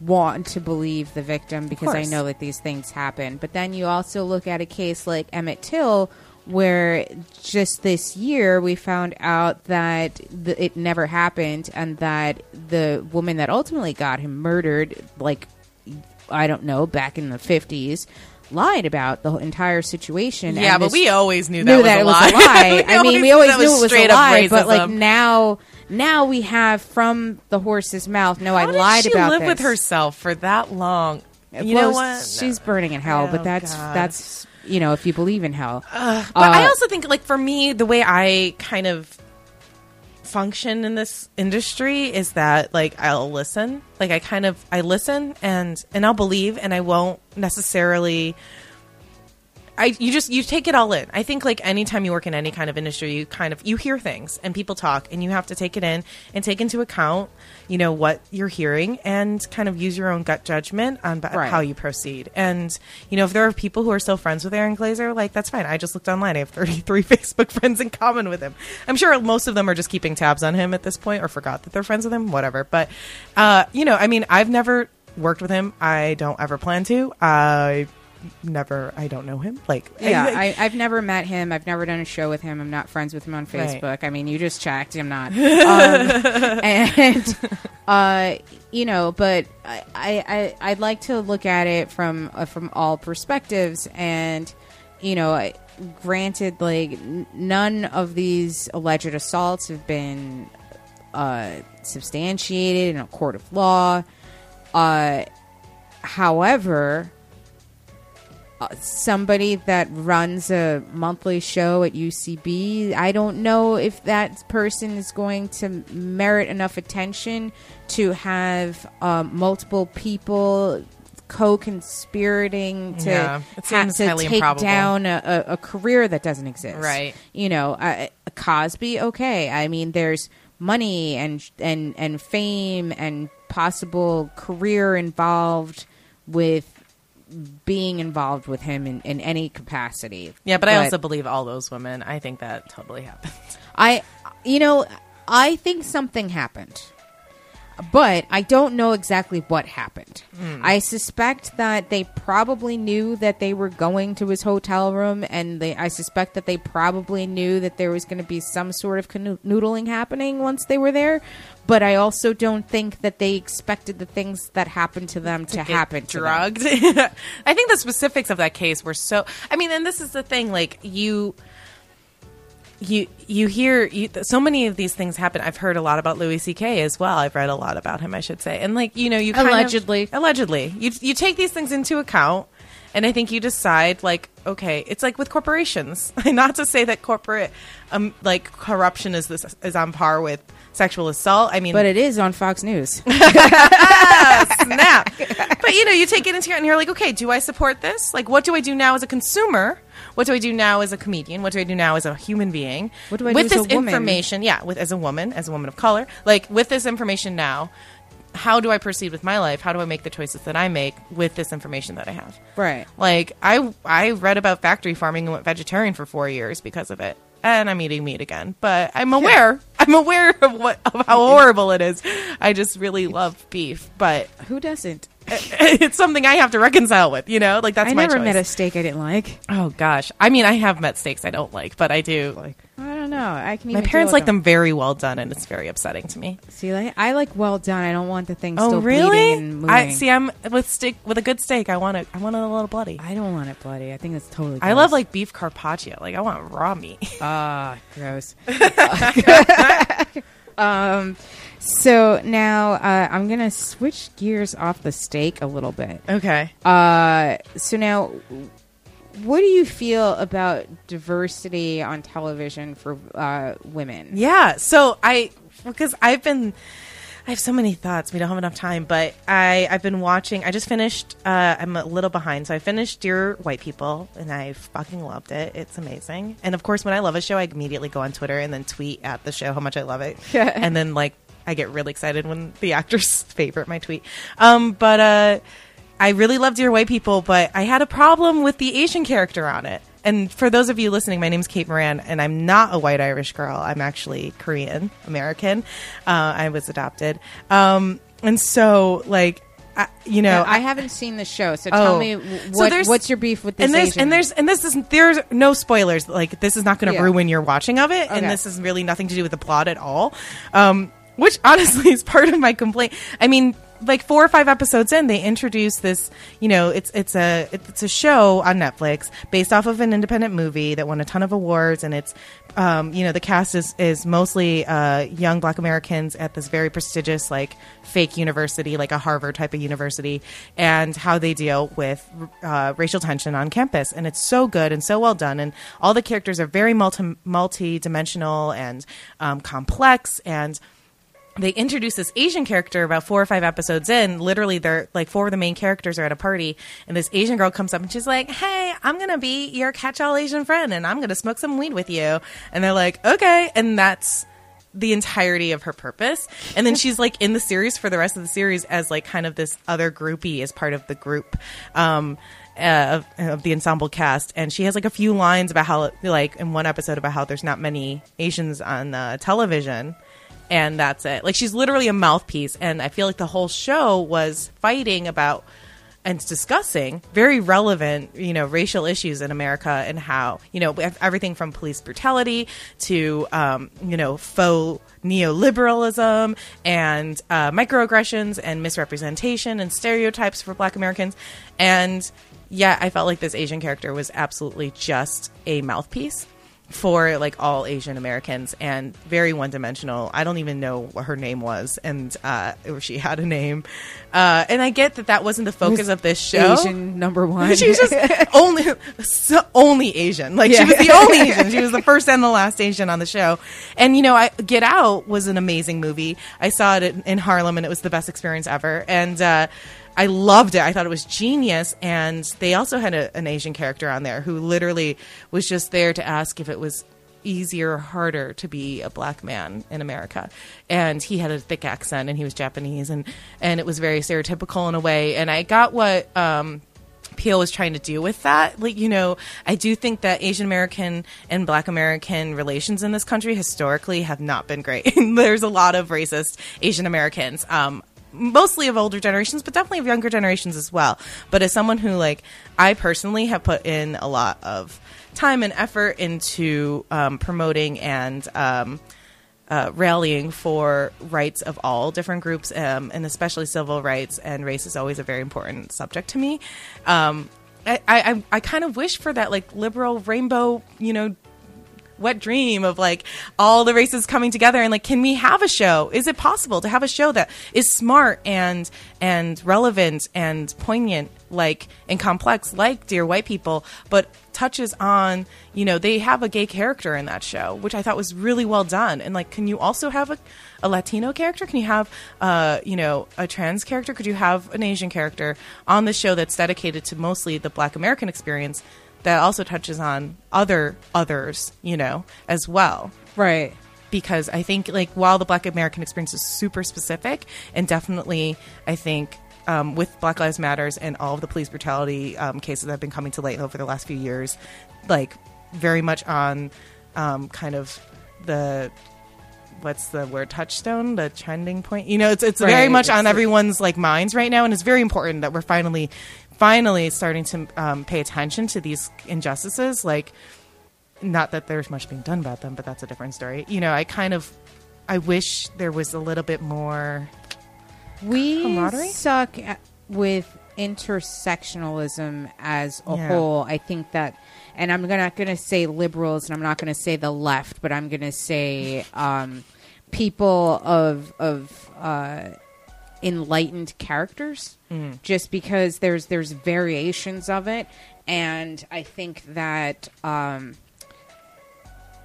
want to believe the victim because I know that these things happen. But then you also look at a case like Emmett Till, where just this year we found out that the, it never happened, and that the woman that ultimately got him murdered, like I don't know, back in the fifties, lied about the entire situation. and we always knew knew that it was a lie. I mean, we always knew it was a lie, but like now, now we have from the horse's mouth. No, I How did lied she about live this. with herself for that long? You well, know what? She's burning in hell, Oh, but that's God. that's you know if you believe in hell. But I Uh, also think, like, for me, the way I kind of function in this industry is that, like, I'll listen. Like, I kind of I listen and and I'll believe, and I won't necessarily. I you just you take it all in. I think like anytime you work in any kind of industry, you kind of you hear things and people talk, and you have to take it in and take into account, you know, what you're hearing, and kind of use your own gut judgment on b- Right. how you proceed. And you know, if there are people who are still friends with Aaron Glaser, like that's fine. I just looked online; I have 33 Facebook friends in common with him. I'm sure most of them are just keeping tabs on him at this point, or forgot that they're friends with him. Whatever. But uh, you know, I mean, I've never worked with him. I don't ever plan to. I never. I don't know him. Like Yeah, I, I've never met him. I've never done a show with him. I'm not friends with him on Right. Facebook. I mean, you just checked. I'm not. Um, and uh, you know, but I, I I'd like to look at it from uh, from all perspectives, and you know, I, granted, like n- none of these alleged assaults have been uh, substantiated in a court of law. Uh, however, somebody that runs a monthly show at UCB, I don't know if that person is going to merit enough attention to have um, multiple people co-conspirating to, Yeah, to take improbable. down a, a, a career that doesn't exist. Right. You know, uh, Cosby. Okay, I mean, there's money and and and fame and possible career involved with being involved with him in, in any capacity. Yeah, but, I also believe all those women. I think that totally happened. I, you know, I think something happened, but I don't know exactly what happened. Hmm. I suspect that they probably knew that they were going to his hotel room, and they, I suspect that they probably knew that there was going to be some sort of canoodling happening once they were there. But I also don't think that they expected the things that happened to them to, happen to them. drugged. I think the specifics of that case were so. I mean, and this is the thing. Like you, you, you hear you, so many of these things happen. I've heard a lot about Louis C.K. as well. I've read a lot about him, I should say. And like you know, you kind of- Allegedly. allegedly, you you take these things into account. And I think you decide, like, okay, it's like with corporations. Not to say that corporate, um, like corruption is this is on par with sexual assault. I mean, But it is on Fox News. snap. But you know, you take it into account and you're like, okay, do I support this? Like, what do I do now as a consumer? What do I do now as a comedian? What do I do now as a human being? What do I do with as a this information? Yeah, with as a woman, as a woman of color, like with this information now. How do I proceed with my life? How do I make the choices that I make with this information that I have? right. Like I I read about factory farming and went vegetarian for four years because of it. And I'm eating meat again. But I'm aware. I'm aware of what of how horrible it is. I just really love beef. But Who doesn't? it's something I have to reconcile with, you know? Like that's. I my never choice. met a steak I didn't like. Oh gosh. I mean I have met steaks I don't like, but I do like I don't know. I can. my parents like with them very well done and it's very upsetting to me. See, like, I like well done. I don't want the thing Oh still bleeding really? I see I'm with steak with a good steak I want it I want it a little bloody. I don't want it bloody. I think it's totally. I love like beef carpaccio. Like I want raw meat. ah gross. um, so now uh, I'm gonna switch gears off the steak a little bit. okay. Uh, so now, what do you feel about diversity on television for uh, women? Yeah. So I, because I've been, I have so many thoughts. We don't have enough time, but I, I've been watching. I just finished. Uh, I'm a little behind, so I finished Dear White People, and I fucking loved it. It's amazing. And of course, when I love a show, I immediately go on Twitter and then tweet at the show how much I love it, and then like I get really excited when the actors favorite my tweet. Um, but uh, I really loved Dear White People, but I had a problem with the Asian character on it. And for those of you listening, my name's Kate Moran, and I'm not a white Irish girl. I'm actually Korean American. Uh, I was adopted. Um, and so, like, I, you know, I haven't seen the show, so tell Oh. me w- So what's your beef with this and there's Asian? and there's and this is there's no spoilers. Like this is not going to Yeah. ruin your watching of it, and this is really nothing to do with the plot at all. Um, which honestly is part of my complaint. I mean, like four or five episodes in, they introduce this. You know, it's it's a it's a show on Netflix based off of an independent movie that won a ton of awards, and it's um, you know the cast is is mostly uh, young Black Americans at this very prestigious like fake university, like a Harvard type of university, and how they deal with uh, racial tension on campus, and it's so good and so well done, and all the characters are very multi multi dimensional and um, complex and they introduce this Asian character about four or five episodes in. Literally, they're like four of the main characters are at a party, and this Asian girl comes up and she's like, "Hey, I'm gonna be your catch-all Asian friend, and I'm gonna smoke some weed with you." And they're like, "Okay," and that's the entirety of her purpose. And then she's like in the series for the rest of the series as like kind of this other groupie as part of the group. Um, uh, of, the ensemble cast, and she has like a few lines about how, like, in one episode about how there's not many Asians on uh, television, and that's it. Like she's literally a mouthpiece, and I feel like the whole show was fighting about and discussing very relevant, you know, racial issues in America and how, you know, everything from police brutality to, um, you know, faux neoliberalism and uh, microaggressions and misrepresentation and stereotypes for Black Americans. And yeah, I felt like this Asian character was absolutely just a mouthpiece for like all Asian Americans and very one dimensional. I don't even know what her name was, and uh, or she had a name. Uh, and I get that that wasn't the focus of this show. Asian number one. She's just only so, only Asian. Like Yeah. she was the only Asian. She was the first and the last Asian on the show. And you know, I, Get Out was an amazing movie. I saw it in, in Harlem, and it was the best experience ever. And uh, I loved it. I thought it was genius. And they also had a, an Asian character on there who literally was just there to ask if it was easier or harder to be a black man in America. And he had a thick accent and he was Japanese and, and it was very stereotypical in a way. And I got what um Peele was trying to do with that. Like, you know, I do think that Asian American and Black American relations in this country historically have not been great. There's a lot of racist Asian Americans. Um, mostly of older generations, but definitely of younger generations as well. But as someone who, like, I personally have put in a lot of time and effort into um, promoting and um, uh, rallying for rights of all different groups, um, and especially civil rights and race is always a very important subject to me. Um, I, I, I kind of wish for that like liberal rainbow, you know, wet dream of like all the races coming together and like can we have a show? Is it possible to have a show that is smart and and relevant and poignant like and complex like dear white people but touches on you know they have a gay character in that show which i thought was really well done. And like can you also have a, a latino character? Can you have uh you know a trans character? Could you have an asian character on the show that's dedicated to mostly the black american experience that also touches on other others, you know, as well. right. Because I think, like, while the Black American experience is super specific, and definitely, I think um, with Black Lives Matters and all of the police brutality um, cases that have been coming to light over the last few years, like, very much on um, kind of the what's the word touchstone the trending point you know it's it's very Right. much on everyone's like minds right now and it's very important that we're finally finally starting to um, pay attention to these injustices like not that there's much being done about them but that's a different story you know i kind of i wish there was a little bit more We suck at, with intersectionalism as a Yeah. whole. I think that, and I'm not going to say liberals, and I'm not going to say the left, but I'm going to say um, people of of uh, enlightened characters, just because there's there's variations of it, and I think that. Um,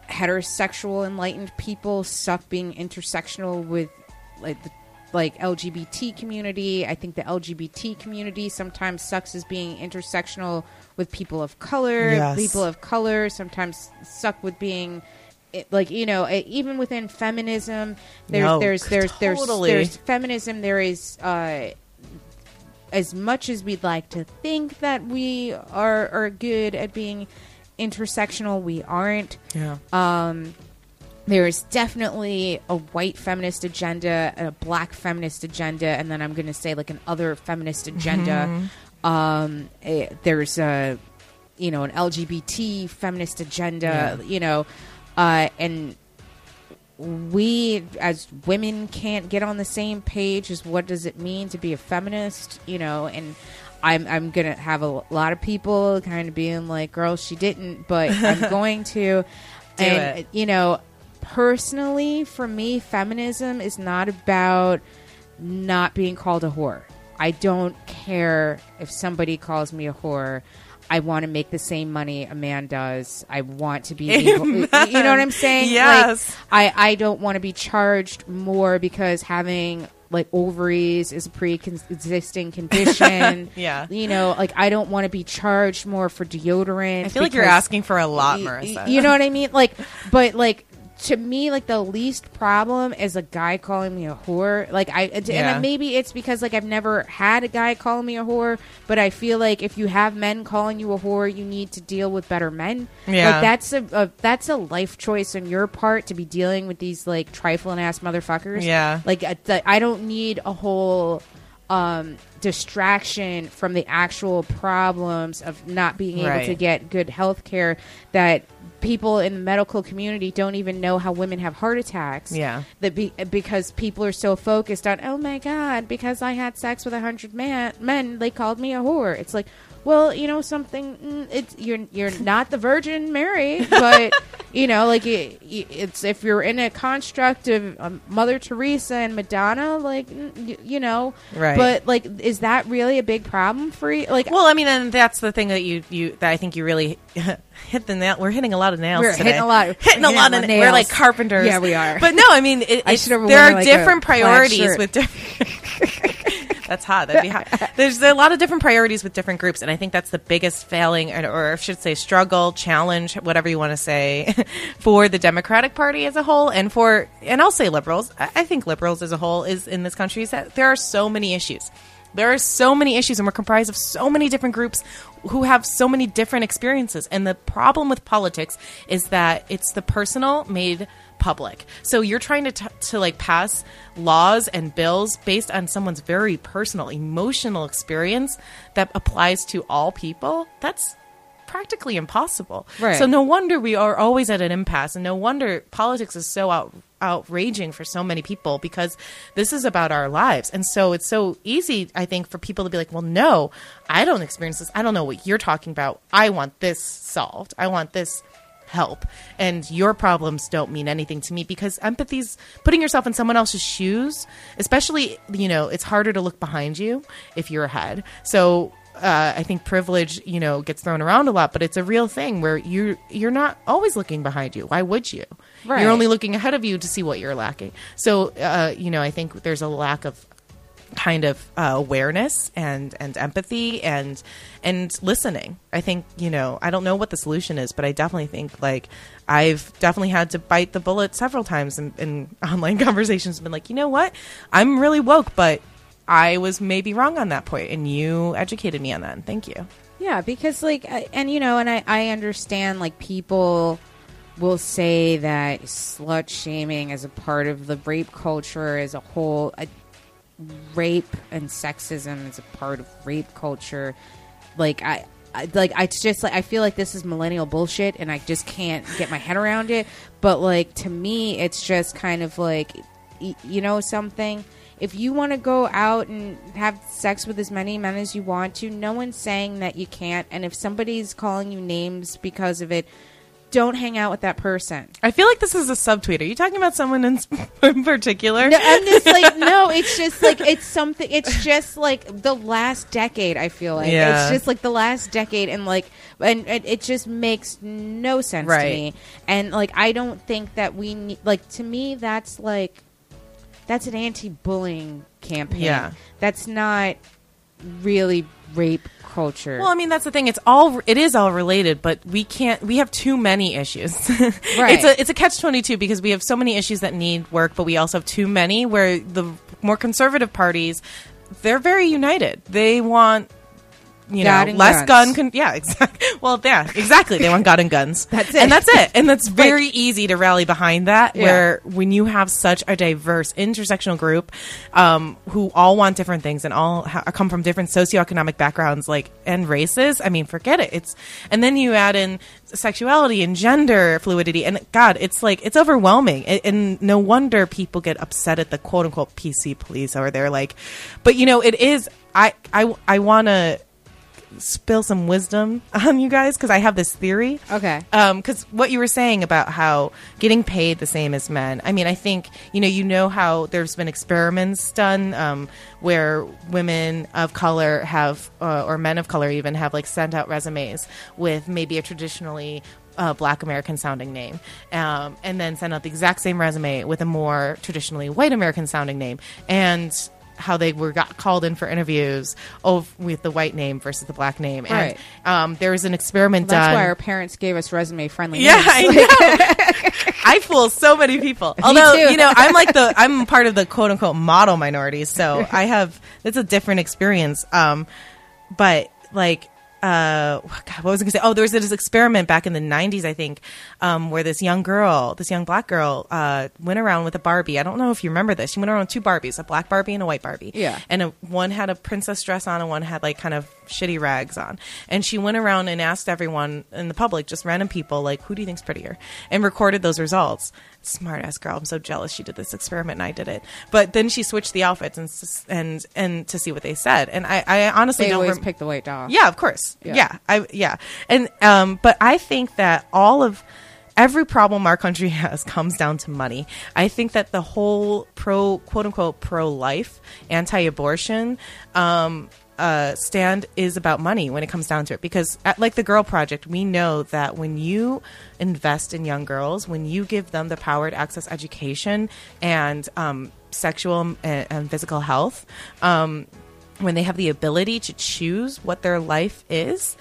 heterosexual enlightened people suck being intersectional with like the like LGBT community. I think the LGBT community sometimes sucks as being intersectional with people of color. Yes. People of color sometimes suck with being it, like you know eh, even within feminism there's No, there's there's there's totally. there's feminism there is uh as much as we'd like to think that we are are good at being intersectional we aren't yeah um, there is definitely a white feminist agenda, a black feminist agenda, and then I'm going to say like an other feminist agenda. Um, eh, there's a, you know, an LGBT feminist agenda, Yeah. you know, uh, and we as women can't get on the same page as what does it mean to be a feminist, you know, and I'm I'm gonna have a lot of people kind of being like, "Girl, she didn't," but I'm going to, and it. you know, personally, for me, feminism is not about not being called a whore. I don't care if somebody calls me a whore. I want to make the same money a man does. I want to be, able, you know what I'm saying? Yes. Like, I I don't want to be charged more because having like ovaries is a pre-existing condition. Yeah. you know, like I don't want to be charged more for deodorant. I feel like you're asking for a lot, Marissa. y- You know what I mean? Like, but like to me, like the least problem is a guy calling me a whore. Like I, and Yeah. maybe it's because like I've never had a guy call me a whore, but I feel like if you have men calling you a whore, you need to deal with better men. Yeah. like that's a, a that's a life choice on your part to be dealing with these like trifling ass motherfuckers. Yeah. like uh, th- I don't need a whole um distraction from the actual problems of not being able Right. to get good health care that people in the medical community don't even know how women have heart attacks Yeah. that be, because people are so focused on oh my god because i had sex with a hundred man, men they called me a whore it's like well you know something mm, it's you're you're not the virgin mary but you know like it, it's if you're in a construct of um, mother teresa and madonna like mm, you, you know Right. but like is that really a big problem for you like Well, I mean, and that's the thing that you you that I think you really hit the nail. We're hitting a lot of nails. We're today. hitting a lot- hitting a lot of nails. We're like carpenters. Yeah, we are. But no, I mean, it, I should have there are like, different priorities with different. That's hot. That'd be hot. There's a lot of different priorities with different groups, and I think that's the biggest failing, or, or I should say, struggle, challenge, whatever you want to say, for the Democratic Party as a whole, and for, and I'll say liberals. I, I think liberals as a whole is in this country is that there are so many issues. There are so many issues, and we're comprised of so many different groups who have so many different experiences. And the problem with politics is that it's the personal made public. So you're trying to t- to like pass laws and bills based on someone's very personal, emotional experience that applies to all people. That's practically impossible. Right. So no wonder we are always at an impasse, and no wonder politics is so out, outraging for so many people because this is about our lives. And so it's so easy, I think, for people to be like, "Well, no, I don't experience this. I don't know what you're talking about. I want this solved. I want this." Help and your problems don't mean anything to me because empathy's putting yourself in someone else's shoes especially you know it's harder to look behind you if you're ahead so uh, I think privilege, you know, gets thrown around a lot, but it's a real thing where you you're not always looking behind you. Why would you? Right. You're only looking ahead of you to see what you're lacking. So, uh, you know, I think there's a lack of kind of uh, awareness and and empathy and and listening. I think you know I don't know what the solution is, but I definitely think like I've definitely had to bite the bullet several times in, in online conversations. and Been like, you know what, I'm really woke, but I was maybe wrong on that point, and you educated me on that. And thank you. Yeah, because like, and you know, and I I understand like people will say that slut shaming is a part of the rape culture as a whole. Uh, rape and sexism is a part of rape culture. Like I. Like I just like I feel like this is millennial bullshit, and I just can't get my head around it. But like to me, it's just kind of like, you know, something. If you want to go out and have sex with as many men as you want to, no one's saying that you can't. And if somebody's calling you names because of it, don't hang out with that person. I feel like this is a subtweet. Are you talking about someone in, in particular? No, I'm just like, no, it's just like it's something. It's just like the last decade. I feel like Yeah. it's just like the last decade, and like, and it, it just makes no sense to me. And like, I don't think that we need. Like to me, that's like that's an anti-bullying campaign. Yeah. that's not really rape culture. Well, I mean, that's the thing. It's all it is all related, but we can't. We have too many issues. Right. It's a it's a catch twenty two because we have so many issues that need work, but we also have too many. Where the more conservative parties, they're very united. They want you God know and less guns. gun. Con- yeah, exactly. Well, yeah, exactly. They want God and guns. That's it. and that's it. And that's very easy to rally behind that. Yeah. Where when you have such a diverse intersectional group um, who all want different things and all ha- come from different socioeconomic backgrounds, like and races. I mean, forget it. It's and then you add in sexuality and gender fluidity, and God, it's like it's overwhelming. A- And no wonder people get upset at the quote unquote PC police, or they're like, but you know, it is. I I I want to spill some wisdom on you guys because I have this theory. Okay. Because what you were saying about how getting paid the same as men, I mean, I think you know, you know how there's been experiments done um, where women of color have, uh, or men of color even have, like sent out resumes with maybe a traditionally uh, Black American sounding name, um, and then send out the exact same resume with a more traditionally white American sounding name, and how they were got called in for interviews of with the white name versus the black name, Right. um, there was an experiment That's done. why our parents gave us resume friendly. Yeah, I know. I fool so many people. Although you know, I'm like the I'm part of the quote unquote model minority, so I have it's a different experience. Um, but like. Uh, God, what was I gonna say? Oh, there was this experiment back in the '90s, I think, um, where this young girl, this young black girl, uh, went around with a Barbie. I don't know if you remember this. She went around with two Barbies, a black Barbie and a white Barbie. Yeah. And a, one had a princess dress on, and one had like kind of shitty rags on. And she went around and asked everyone in the public, just random people, like, "Who do you think's prettier?" And recorded those results. Smart ass girl. I'm so jealous she did this experiment and I did it. But then she switched the outfits and and and to see what they said. And I, I honestly They don't always rem- pick the white dog. yeah, of course. Yeah. Yeah. I yeah. And um but I think that all of every problem our country has comes down to money. I think that the whole pro quote unquote pro life, anti abortion um uh, stand is about money when it comes down to it. Because at, like the girl project we know that when you invest in young girls when you give them the power to access education and um, sexual and, and physical health um, when they have the ability to choose what their life is,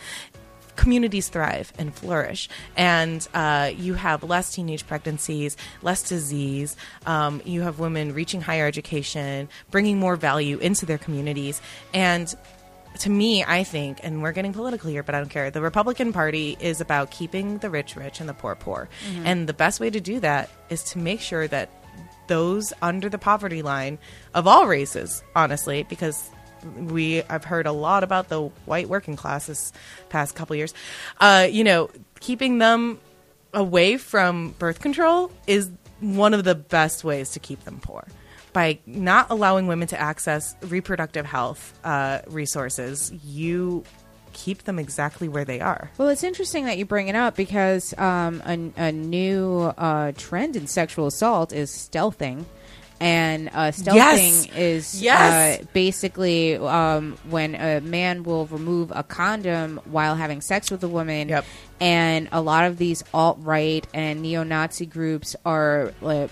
communities thrive and flourish. And uh, you have less teenage pregnancies, less disease. Um, you have women reaching higher education, bringing more value into their communities. And to me, I think, and we're getting political here, but I don't care. The Republican Party is about keeping the rich rich and the poor poor. And the best way to do that is to make sure that those under the poverty line of all races, honestly, because we I've heard a lot about the white working class this past couple years. Uh, you know, keeping them away from birth control is one of the best ways to keep them poor. By not allowing women to access reproductive health uh, resources, you keep them exactly where they are. Well, it's interesting that you bring it up because um, a, a new uh, trend in sexual assault is stealthing. And uh, stealthing Yes. is Yes. uh, basically um, when a man will remove a condom while having sex with a woman. Yep. And a lot of these alt right and neo Nazi groups are like,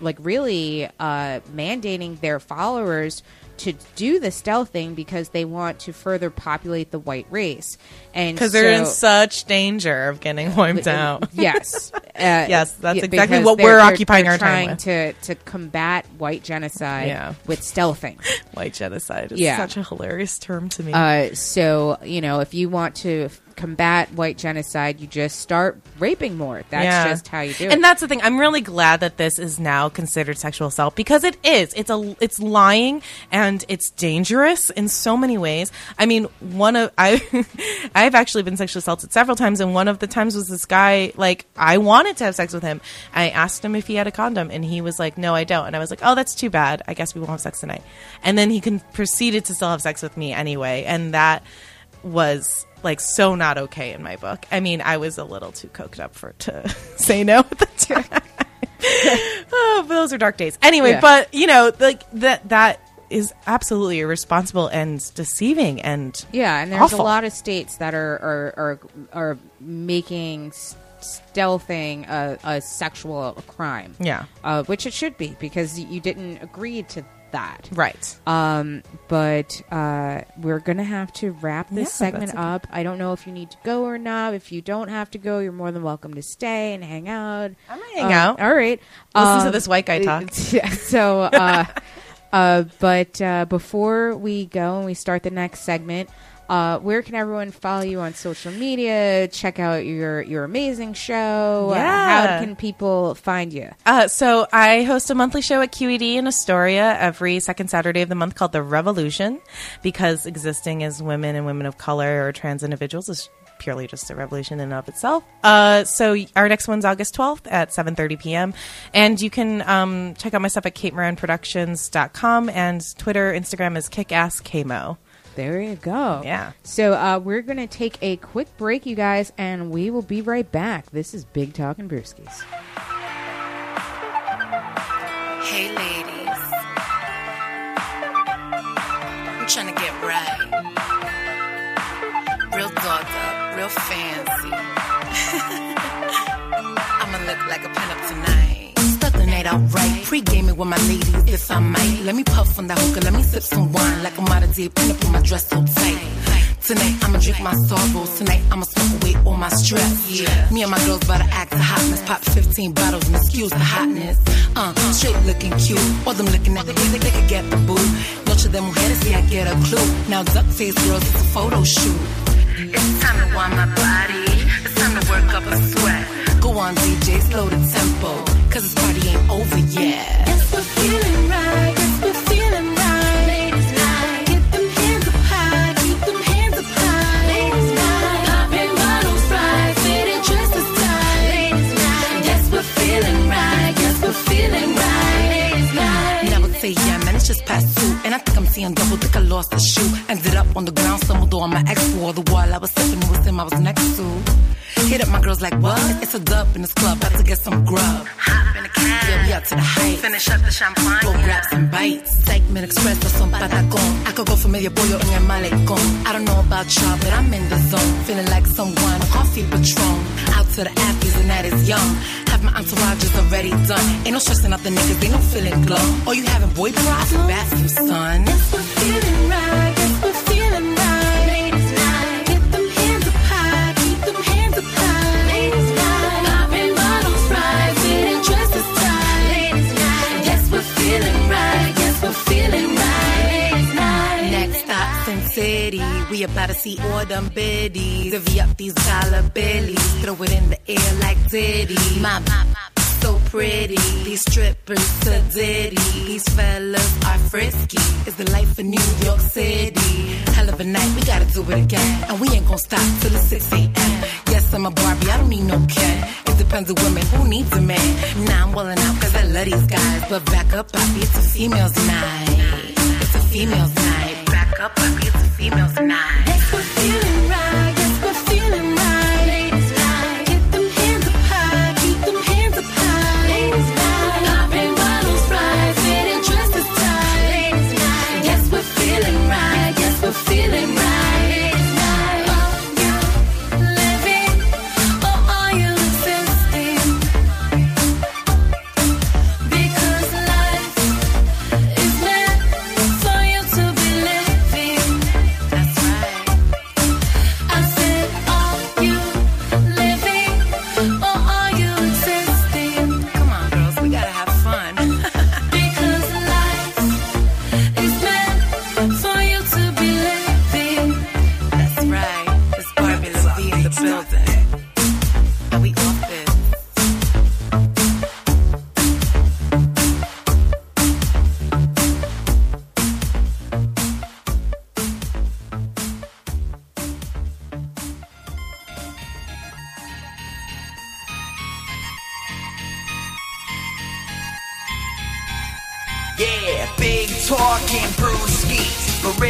like really uh, mandating their followers to do the stealth thing because they want to further populate the white race. And Because they're in such danger of getting wiped out. Yes, uh, Yes, that's yeah, exactly what we're occupying they're our time trying with. to to combat white genocide Yeah. with stealthing. White genocide is Yeah. such a hilarious term to me. Uh, so you know, if you want to combat white genocide, you just start raping more. That's Yeah. just how you do it. And that's the thing. I'm really glad that this is now considered sexual assault because it is. It's a it's lying and it's dangerous in so many ways. I mean, one of I I've actually been sexually assaulted several times and one of the times was this guy like I wanted to have sex with him. I asked him if he had a condom and he was like, "No, I don't." And I was like, "Oh, that's too bad. I guess we won't have sex tonight." And then he con- proceeded to still have sex with me anyway, and that was like so not okay in my book. I mean, I was a little too coked up for to say no at the time. oh, but those are dark days. Anyway, Yeah. but you know, like that that is absolutely irresponsible and deceiving and yeah, and there's awful. a lot of states that are are are, are making stealthing a, a sexual crime. Yeah. uh, which it should be because you didn't agree to that. right. Um, but uh, we're gonna have to wrap this Yeah, segment okay. up. I don't know if you need to go or not. If you don't have to go, you're more than welcome to stay and hang out. I'm gonna hang Um, out. All right. Listen to Um, this white guy talk. Yeah. So, uh, uh, but uh, before we go and we start the next segment, Uh, where can everyone follow you on social media? Check out your your amazing show. Uh, Yeah. how can people find you? Uh, so I host a monthly show at QED in Astoria every second Saturday of the month called The Revolution, because existing as women and women of color or trans individuals is purely just a revolution in and of itself. Uh, so our next one's August 12th at 7.30 p.m. And you can um, check out my stuff at katemoranproductions.com and Twitter, Instagram is kickasskmo. There you go. Yeah. So uh, we're going to take a quick break, you guys, and we will be right back. This is Big Talk and Brewskis. Hey ladies, I'm trying to get right. Real dogged up, real fancy. I'ma look like a pinup tonight. Stuck the night out right, pre-gaming with my ladies if I might. Let me puff on that hookah, let me sip some wine like I'm out of date, pin up on my dress so tight. Tonight I'ma drink my sorrows. Tonight I'ma smoke away all my stress. Yeah. Me and my girls about to act the hotness. Pop 15 bottles and excuse the hotness. Uh, straight looking cute. All them looking at the they, they could get the boo. Noche de mujeres, see I get a clue. Now duck face girls, it's a photo shoot. It's time to warm my body. It's time to work up a sweat. Go on, DJ, slow the tempo. Cause this party ain't over yet. Yes, we're feeling right. Yes, we're feeling right. Ladies night. Get them hands up high. Keep them hands up high. Ladies night. Popping bottles right. Fitted dresses tight. Ladies night. Yes, we're feeling right. Yes, we're feeling right. Ladies night. Never say yeah, man. It's just past two. And I think I'm seeing double. Think I lost the shoe. Ended up on the ground. Stumbled on my ex wall. The wall I was stepping with him. I was next to. Hit up my girls like what? It's a dub in this club, about to get some grub. Hop in a cab, yeah, we out to the heights. Finish up the champagne, go grab some bites. Segment Express or some patacon. I could go for medio pollo in el malecón. I don't know about y'all, but I'm in the zone. Feeling like some wine, a coffee patron. Out to the Afghans and that is young. Have my entourage is already done. Ain't no stressing out the niggas, they no feeling glum. Oh, you having boy problems? Bathroom, son. Yes, we're feeling right. About to see all them biddies. Divvy up these dollar billies. Throw it in the air like Diddy. My, so pretty. These strippers so ditty. These fellas are frisky. It's the life of New York City. Hell of a night, we gotta do it again. And we ain't gonna stop till it's 6 a.m. Yes, I'm a Barbie, I don't need no Ken. It depends on women who needs a man. Now I'm willing out cause I love these guys. But back up, Bobby, it's a female's night. It's a female's night. Back up, Bobby, it's a female's night.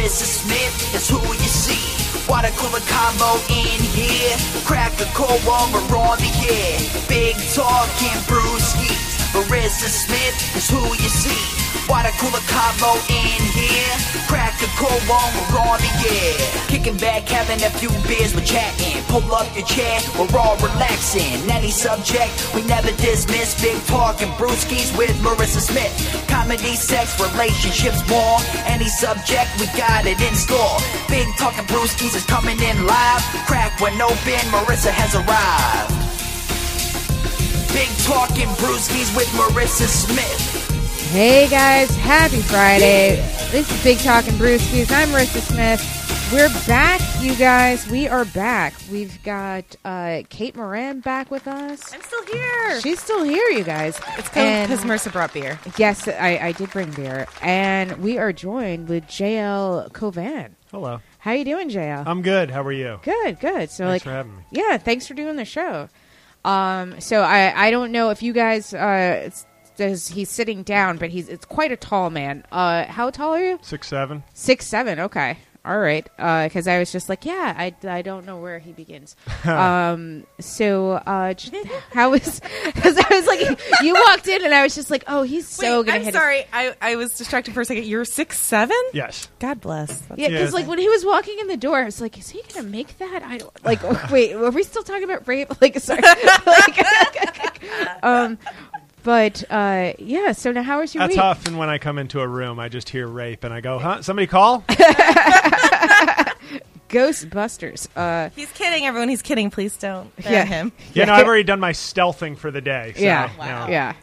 Marissa Smith is who you see. Water cooler combo in here. Crack a cold one, we're on the air. Big talking brewskis. Marissa Smith is who you see. Water cooler combo in here. Crack a cold one, we're on the air. Kicking back, having a few beers, we're chatting. Pull up your chair, we're all relaxing. Any subject, we never dismiss. Big talking brewskis with Marissa Smith. Comedy, sex, relationships, more. Any subject, we got it in store. Big talking brewskis is coming in live. Crack when open, Marissa has arrived. Big talking brewskis with Marissa Smith. Hey guys, happy Friday. This is Big Talk and Brewskis. I'm Marissa Smith. We're back, you guys. We are back. We've got uh, Kate Moran back with us. I'm still here. She's still here, you guys. it's because Marissa brought beer. Yes, I, I did bring beer, and we are joined with JL Covan. Hello. How are you doing, JL? I'm good. How are you? good, good. So, Thanks like, for having me. yeah, thanks for doing the show. Um, so I I don't know if you guys uh, does he's sitting down, but he's it's quite a tall man. Uh, how tall are you? Six seven. Six seven. Okay. All right. Because I was just like, yeah, I, I don't know where he begins. um. So, uh, j- how was? Because I was like, you walked in, and I was just like, oh, he's so Wait, gonna I'm hit. sorry. I, I was distracted for a second. You're six seven. Yes. God bless. That's- yeah, because like when he was walking in the door, I was like, "Is he gonna make that?" I don't like. wait, are we still talking about rape? Like, sorry. like, um, but uh, yeah. So now, how was your That's week? often when I come into a room, I just hear rape and I go, "Huh? Somebody call?" Ghostbusters. Uh, He's kidding, everyone. He's kidding. Please don't ban Yeah. him. you know, I've already done my stealthing for the day. So, yeah, you know. yeah.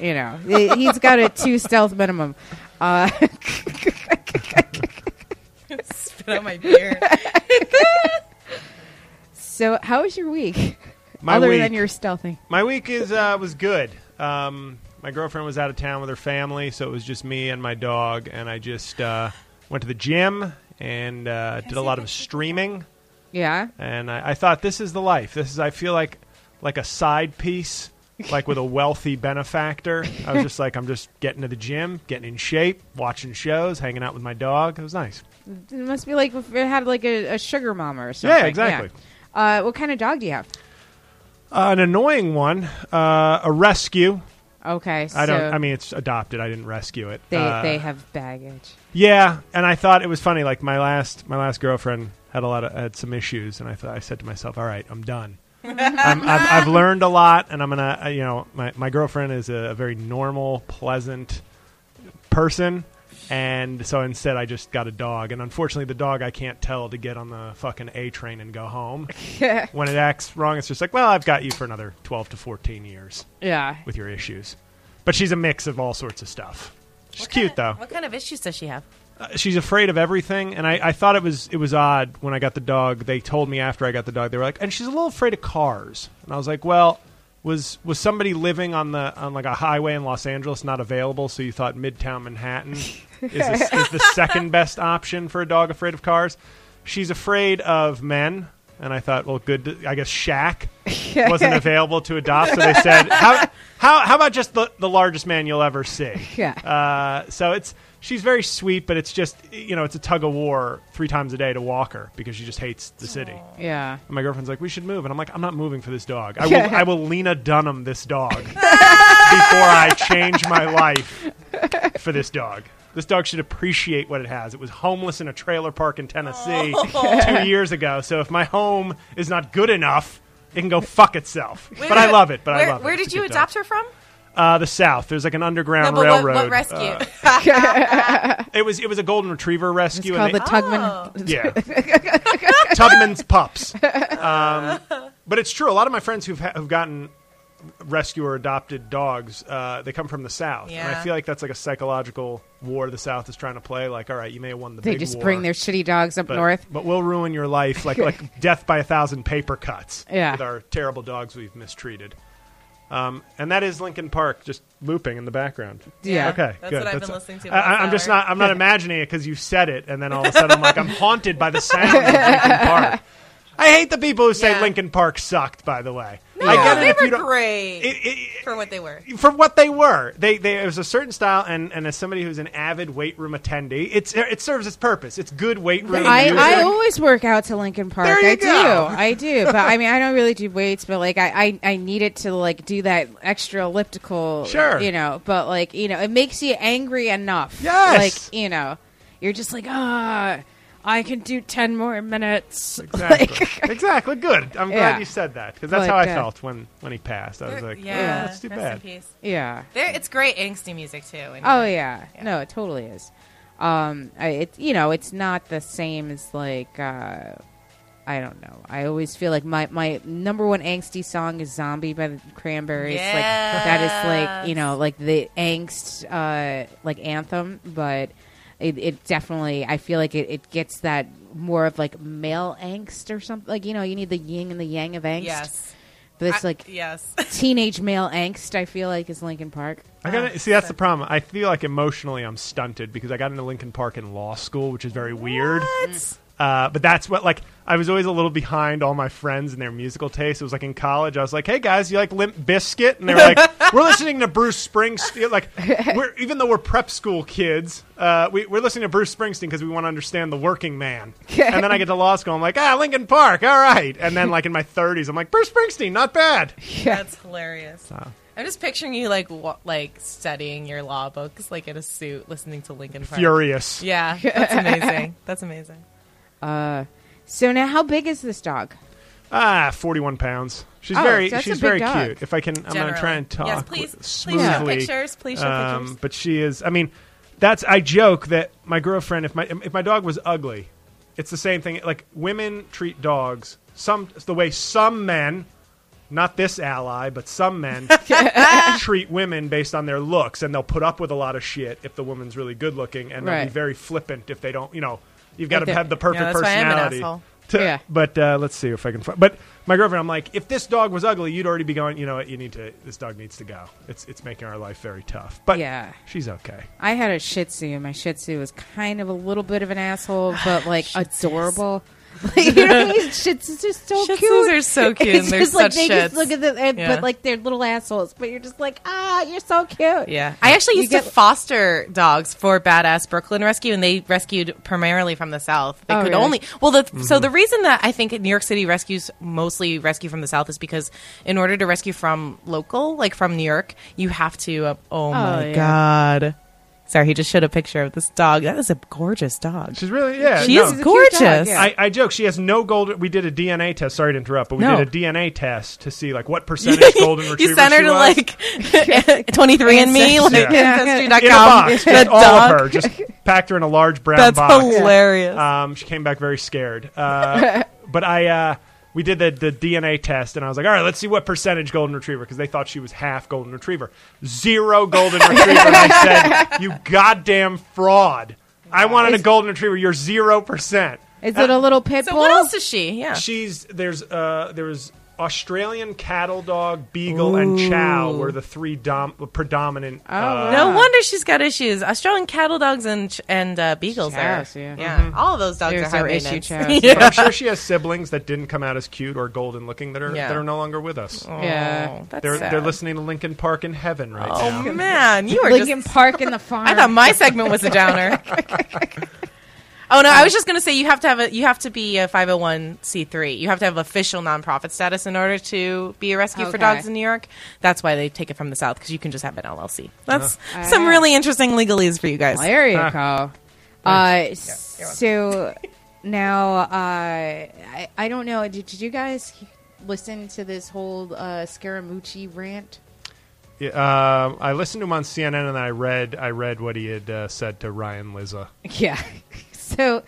You know, he- he's got a two stealth minimum. Uh, Spit out my beer. so, how was your week? My Other week, than your stealthing. my week is uh, was good. Um, my girlfriend was out of town with her family, so it was just me and my dog, and I just uh, went to the gym and uh, did a lot of streaming. Yeah. and I, I thought this is the life. This is I feel like like a side piece, like with a wealthy benefactor. I was just like I'm just getting to the gym, getting in shape, watching shows, hanging out with my dog. It was nice. It must be like if it had like a, a sugar mama or something. Yeah, exactly. Uh, what kind of dog do you have? Uh, an annoying one, uh, a rescue. Okay, so I don't. I mean, it's adopted. I didn't rescue it. they Uh, they have baggage. Yeah, and I thought it was funny. Like my last my last girlfriend had a lot of had some issues, and I thought I said to myself, "All right, I'm done. I'm, I've, I've learned a lot, and I'm gonna uh, you know my my girlfriend is a, a very normal, pleasant person." And so instead, I just got a dog, and unfortunately, the dog I can't tell to get on the fucking A train and go home. when it acts wrong, it's just like, well, I've got you for another twelve to fourteen years Yeah. with your issues. But she's a mix of all sorts of stuff. She's cute though. What kind of issues does she have? Uh, she's afraid of everything, and I, I thought it was it was odd when I got the dog. They told me after I got the dog, they were like, and she's a little afraid of cars, and I was like, well, was was somebody living on the on like a highway in Los Angeles not available? So you thought Midtown Manhattan is, the, is the second best option for a dog afraid of cars? She's afraid of men, and I thought, well, good. to- I guess Shaq wasn't available to adopt, so they said, how how how about just the the largest man you'll ever see? Yeah. Uh, so it's she's very sweet, but it's just you know it's a tug of war three times a day to walk her because she just hates the city. Yeah. And my girlfriend's like, we should move, and I'm like, I'm not moving for this dog. I will I will Lena Dunham this dog before I change my life for this dog. This dog should appreciate what it has. It was homeless in a trailer park in Tennessee two years ago. So if my home is not good enough, it can go fuck itself. Wait, but I love it. But where, I love it. Where did you good dog. adopt her from? Uh, the South. There's like an No, underground but railroad. what rescue? Uh, it was it was a golden retriever rescue. It's called and the they- Tubman. yeah, Tubman's pups. Um, but it's true. A lot of my friends who've ha- who've gotten rescue or adopted dogs, uh, they come from the South, and I feel like that's like a psychological war the South is trying to play. Like, all right, you may have won the They big just war, bring their shitty dogs up but, north. but we'll ruin your life, like like death by a thousand paper cuts. Yeah. with our terrible dogs we've mistreated. Um, and that is Linkin Park just looping in the background. Yeah. Okay, That's good. what I've been listening to I, I- last I'm just not. I'm not imagining it because you said it, and then all of a sudden I'm like, I'm haunted by the sound of Linkin Park. I hate the people who say Yeah. Linkin Park sucked. By the way, No, I get it they were great It, it, for what they were. for what they were. They, they it was a certain style, and, and as somebody who's an avid weight room attendee, it's it serves its purpose. It's good weight room. I, music. I always work out to Linkin Park. I go. do. I do. But I mean, I don't really do weights, but like, I, I, I need it to like do that extra elliptical. Sure. You know, but like, you know, it makes you angry enough. Yes. Like, you know, you're just like, ah, I can do 10 more minutes. Exactly. Like, exactly. Good. I'm Yeah. glad you said that because that's But, how I uh, felt when when he passed. I was like, yeah, yeah, that's too bad. in peace. yeah. There, it's great angsty music too. and- Oh yeah. no, it totally is. Um, I, it you know, it's not the same as like uh, I don't know. I always feel like my my number one angsty song is "Zombie" by the Cranberries. Like that is like you know like the angst uh, like anthem, but. It, it definitely I feel like it, it gets that more of like male angst or something. Like you know, you need the yin and the yang of angst. Yes. but it's I- like yes. teenage male angst. I feel like is Linkin Park. I got to see that's the problem. I feel like emotionally I'm stunted because I got into Linkin Park in law school, which is very weird. Uh, but that's what like I was always a little behind all my friends and their musical taste. It was like in college, I was like, "Hey guys, you like Limp Bizkit?" And they were like, "We're listening to Bruce Springsteen." Like, we're even though we're prep school kids, uh, we, we're listening to Bruce Springsteen because we want to understand the working man. and then I get to law school, I'm like, "Ah, Linkin Park, all right." And then like in my 30s, I'm like, "Bruce Springsteen, not bad." Yeah. That's hilarious. I'm just picturing you like wa- like studying your law books, like in a suit, listening to Linkin Park. Furious. Yeah, that's amazing. that's amazing. So now, how big is this dog? Ah, 41 pounds. She's Oh, very that's a she's big very dog. cute. If I can, I'm going to try and talk Yes, please, with- please show pictures. Please show Um, pictures. but she is. I mean, that's. I joke that my girlfriend, if my if my dog was ugly, it's the same thing. Like women treat dogs some the way some men, not this ally, but some men treat women based on their looks, and they'll put up with a lot of shit if the woman's really good looking, and they'll be Right. very flippant if they don't. You know, you've got Like to the- have the perfect Yeah, that's why I'm an personality. asshole. to- Yeah. But uh, let's see if I can. Find, but my girlfriend, I'm like, if this dog was ugly, you'd already be going. You know what? You need to. This dog needs to go. It's it's making our life very tough. But Yeah. she's okay. I had a Shih Tzu, and my Shih Tzu was kind of a little bit of an asshole, but like adorable. Like, you know, these Shih Tzus are so Shih cute. Tzus are so cute, It's and they're just like such they just look at the, and, Yeah. but like they're little assholes. But you're just like, ah, you're so cute. Yeah, I actually You used get- to foster dogs for Badass Brooklyn Rescue, and they rescued primarily from the South. They Oh, could really? only well, the, Mm-hmm. so the reason that I think New York City rescues mostly rescue from the South is because in order to rescue from local, like from New York, you have to. Uh, oh, my yeah. god! Sorry, he just showed a picture of this dog. That is a gorgeous dog. She's really yeah. She no. is She's a cute gorgeous. dog, yeah. I, I joke. She has no golden. We did a DNA test. Sorry to interrupt, but we No. did a DNA test to see like what percentage golden retriever you sent her she to was. like 23 and me, like Yeah. ancestry.com. in a box, The just all dog. of her. Just packed her in a large brown That's box. hilarious. Um, she came back very scared. Uh, but I, uh, we did the, the DNA test, and I was like, all right, let's see what percentage golden retriever, because they thought she was half golden retriever. Zero golden retriever. and I said, you goddamn fraud. I wanted a golden retriever. You're zero percent. Is it a little pit so bull? what else is she? Yeah. She's there's uh there's Australian cattle dog, beagle, and chow were the three dom- predominant. uh. No wonder she's got issues. Australian cattle dogs and and uh, beagles Chows, are. yeah. all of those dogs There's are high our issue maintenance. chows. But I'm sure she has siblings that didn't come out as cute or golden looking that are Yeah. that are no longer with us. Yeah. Oh, that's They're sad. they're listening to Linkin Park in heaven right Oh now. man, you are Lincoln just. Park in the farm. I thought my segment was a downer. Oh no! I was just going to say you have to have a you have to be a five hundred one c three. You have to have official nonprofit status in order to be a rescue for dogs in New York. That's why they take it from the south because you can just have an LLC. That's Uh-huh. some really interesting legalese for you guys. Well, there you go. Uh, so now, uh, I, I don't know. Did, did you guys listen to this whole uh, Scaramucci rant? Yeah, um, I listened to him on CNN and I read I read what he had uh, said to Ryan Lizza. Yeah. so,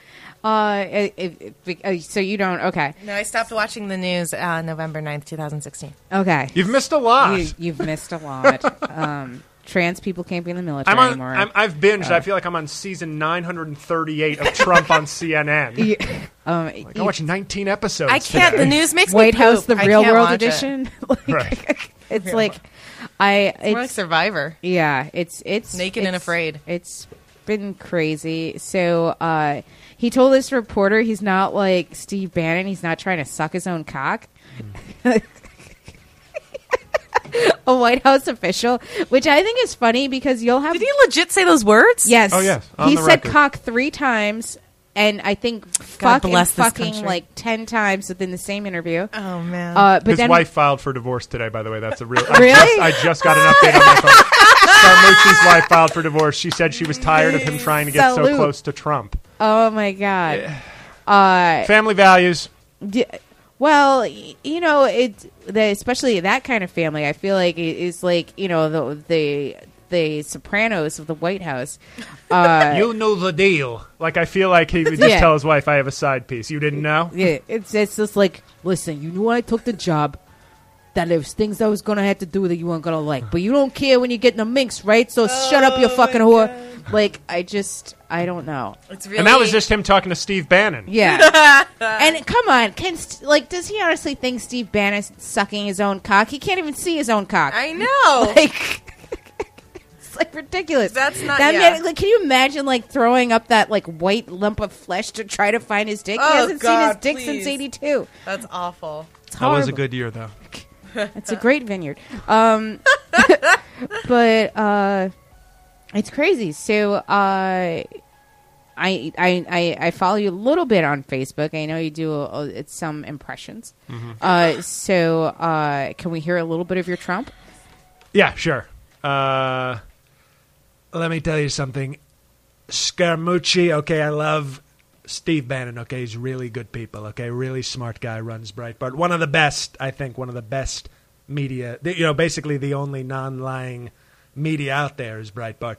uh, if, if, uh, so you don't. Okay. No, I stopped watching the news uh, November 9th, 2016. Okay. You've missed a lot. You, you've missed a lot. um, trans people can't be in the military I'm on. anymore. I'm, I've binged. I feel like I'm on season 938 of Trump on CNN. um, Like, I watched 19 episodes. I can't. today. The news makes White me House, poop. the I real world watch it. edition. Like, Right. It's like I. It's more like Survivor. yeah. It's it's Naked and Afraid. It's been crazy. So uh, he told this reporter he's not like Steve Bannon. He's not trying to suck his own cock. A White House official, which I think is funny because you'll have Did he legit say those words? Yes. Oh, yes, on He the said record. cock three times, and I think fuck and bless this fucking country. like ten times within the same interview. Oh man. Uh, but His then wife filed for divorce today. By the way, that's a real. I Really? just, I just got an update on my phone. Scaramucci's wife filed for divorce. She said she was tired of him trying to get so close to Trump. oh my god. Uh, Family values. d- well, y- you know, it the, especially that kind of family. I feel like it is like you know the the the Sopranos of the White House. Uh, you know the deal. Like I feel like he would just Yeah. tell his wife, "I have a side piece." You didn't know? yeah, it's it's just like listen. You knew I took the job. that there's things I was gonna have to do that you weren't gonna like, but you don't care when you get in the minks, right? So shut up, you fucking whore. Like I just, I don't know. It's really And that was just him talking to Steve Bannon. Yeah. and come on, can St- like does he honestly think Steve Bannon's sucking his own cock? He can't even see his own cock. I know. like it's like ridiculous. That's not- That yeah. man- like, can you imagine like throwing up that like white lump of flesh to try to find his dick? Oh, he hasn't God, seen his dick please. since '82. That's awful. It's That was a good year, though. It's a great vineyard. Um, but uh, it's crazy. So uh, I, I I I follow you a little bit on Facebook. I know you do uh it's some impressions. Uh, so uh, can we hear a little bit of your Trump? Yeah, sure. Uh, let me tell you something. Scaramucci, okay, I love Steve Bannon, okay, he's really good people, okay, really smart guy, runs Breitbart. One of the best, I think, one of the best media, you know, basically the only non lying media out there is Breitbart.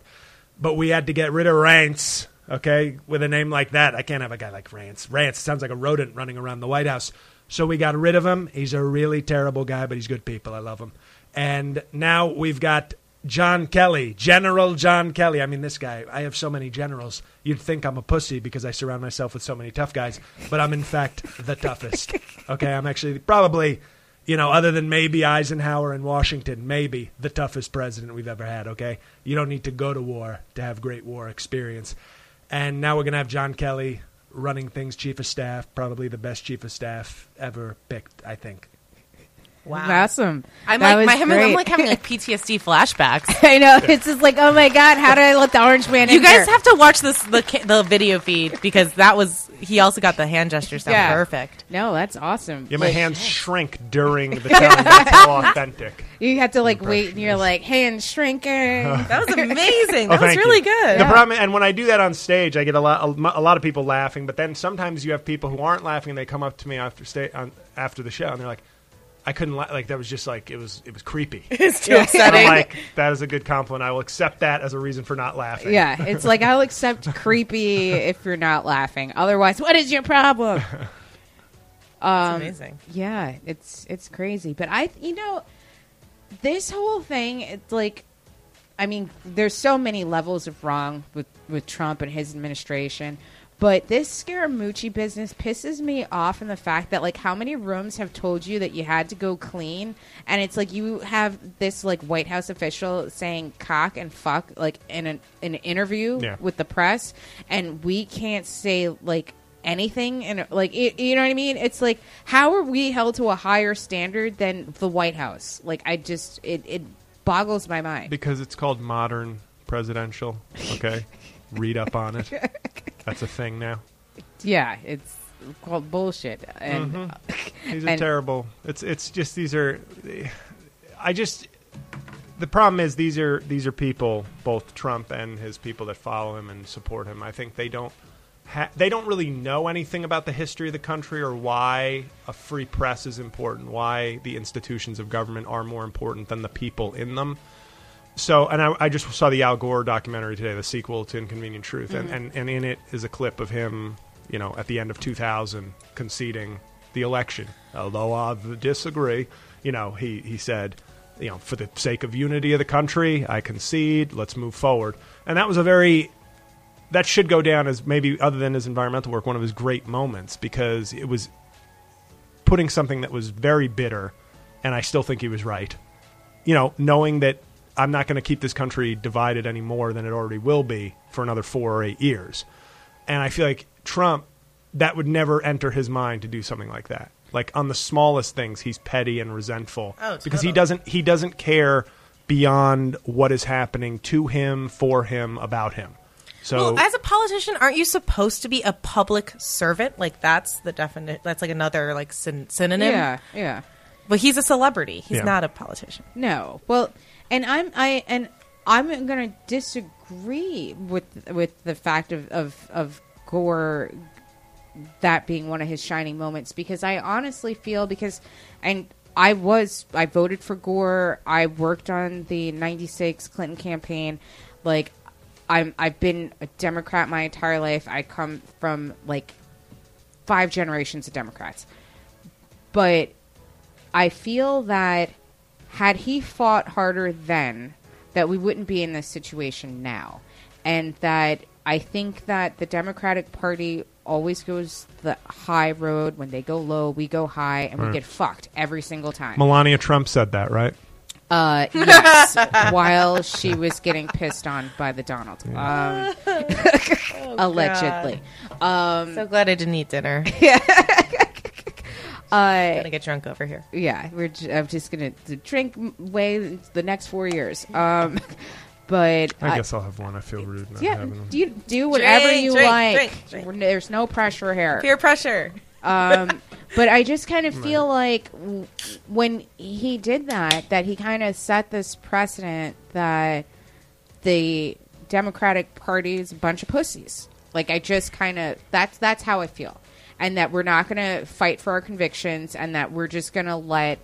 But we had to get rid of Rance, okay, with a name like that. I can't have a guy like Rance. Rance sounds like a rodent running around the White House. So we got rid of him. He's a really terrible guy, but he's good people. I love him. And now we've got John Kelly, General John Kelly. I mean, this guy, I have so many generals. You'd think I'm a pussy because I surround myself with so many tough guys, but I'm in fact the toughest. Okay, I'm actually probably, you know, other than maybe Eisenhower and Washington, maybe the toughest president we've ever had. Okay, you don't need to go to war to have great war experience. And now we're going to have John Kelly running things, chief of staff, probably the best chief of staff ever picked, I think. Wow. Awesome. I'm That like, was my, I'm like having like PTSD flashbacks. I know. It's just like, oh my god, how did I let the orange man? You in guys here? have to watch this the the video feed because that was he also got the hand gesture sound Yeah. perfect. No, that's awesome. Yeah, my Like, hands shrink during the telling. That's how authentic. You have to like wait, and you're like, hand shrinking. That was amazing. Oh, That was really you. good. The problem, and when I do that on stage, I get a lot, a, lot of people laughing. But then sometimes you have people who aren't laughing, and they come up to me after sta- on, after the show, and they're like, "I couldn't la-. like that was just like it was it was creepy." It's too And upsetting. I'm like, that is a good compliment. I will accept that as a reason for not laughing. Yeah, it's like I'll accept creepy if you're not laughing. Otherwise, what is your problem? It's um, amazing. Yeah, it's it's crazy. But I, you know, this whole thing, it's like, I mean, there's so many levels of wrong with with Trump and his administration. But this Scaramucci business pisses me off in the fact that like how many rooms have told you that you had to go clean, and it's like you have this like White House official saying cock and fuck like in an, an interview Yeah. with the press, and we can't say like anything and like it, you know what I mean? It's like how are we held to a higher standard than the White House? Like I just it it boggles my mind. because it's called modern presidential. Okay, read up on it. That's a thing now. Yeah, it's called bullshit. And Mm-hmm. These are And- terrible. It's it's just these are. I just the problem is these are these are people, both Trump and his people that follow him and support him. I think they don't. Ha- they don't really know anything about the history of the country or why a free press is important, why the institutions of government are more important than the people in them. So, and I, I just saw the Al Gore documentary today, the sequel to Inconvenient Truth, and, mm-hmm. and, and in it is a clip of him, you know, at the end of 2000 conceding the election. Although I disagree, you know, he, he said, you know, for the sake of unity of the country, I concede, let's move forward. And that was a very, that should go down as maybe, other than his environmental work, one of his great moments because it was putting something that was very bitter, and I still think he was right you know, knowing that I'm not going to keep this country divided any more than it already will be for another four or eight years. And I feel like Trump, that would never enter his mind to do something like that. Like on the smallest things, he's petty and resentful Oh, because he doesn't he doesn't care beyond what is happening to him, for him, about him. So Well, as a politician, aren't you supposed to be a public servant? Like that's the definite. That's like another like syn- synonym. yeah, yeah. But he's a celebrity. He's Yeah. not a politician. No. Well, and I'm I and I'm going to disagree with with the fact of of of Gore that being one of his shining moments because I honestly feel because and I was I voted for Gore. I worked on the 96 Clinton campaign. Like I'm I've been a Democrat my entire life. I come from like five generations of Democrats. But I feel that had he fought harder then, that we wouldn't be in this situation now, and that I think that the Democratic Party always goes the high road. When they go low, we go high, and we get fucked every single time. Melania Trump said that, right? Uh, yes, while she was getting pissed on by the Donald, um, allegedly. Um, So glad I didn't eat dinner. Uh, Gonna get drunk over here. yeah, we're. j- I'm just gonna drink m- way the next four years. Um, but I guess I'll have one. I feel rude not yeah, having them. you do whatever Drink, you drink, like. drink, drink. We're- There's no pressure here. Peer pressure. Um, but I just kind of feel like w- when he did that, that he kind of set this precedent that the Democratic Party is a bunch of pussies. Like I just kind of that's that's how I feel, and that we're not going to fight for our convictions, and that we're just going to let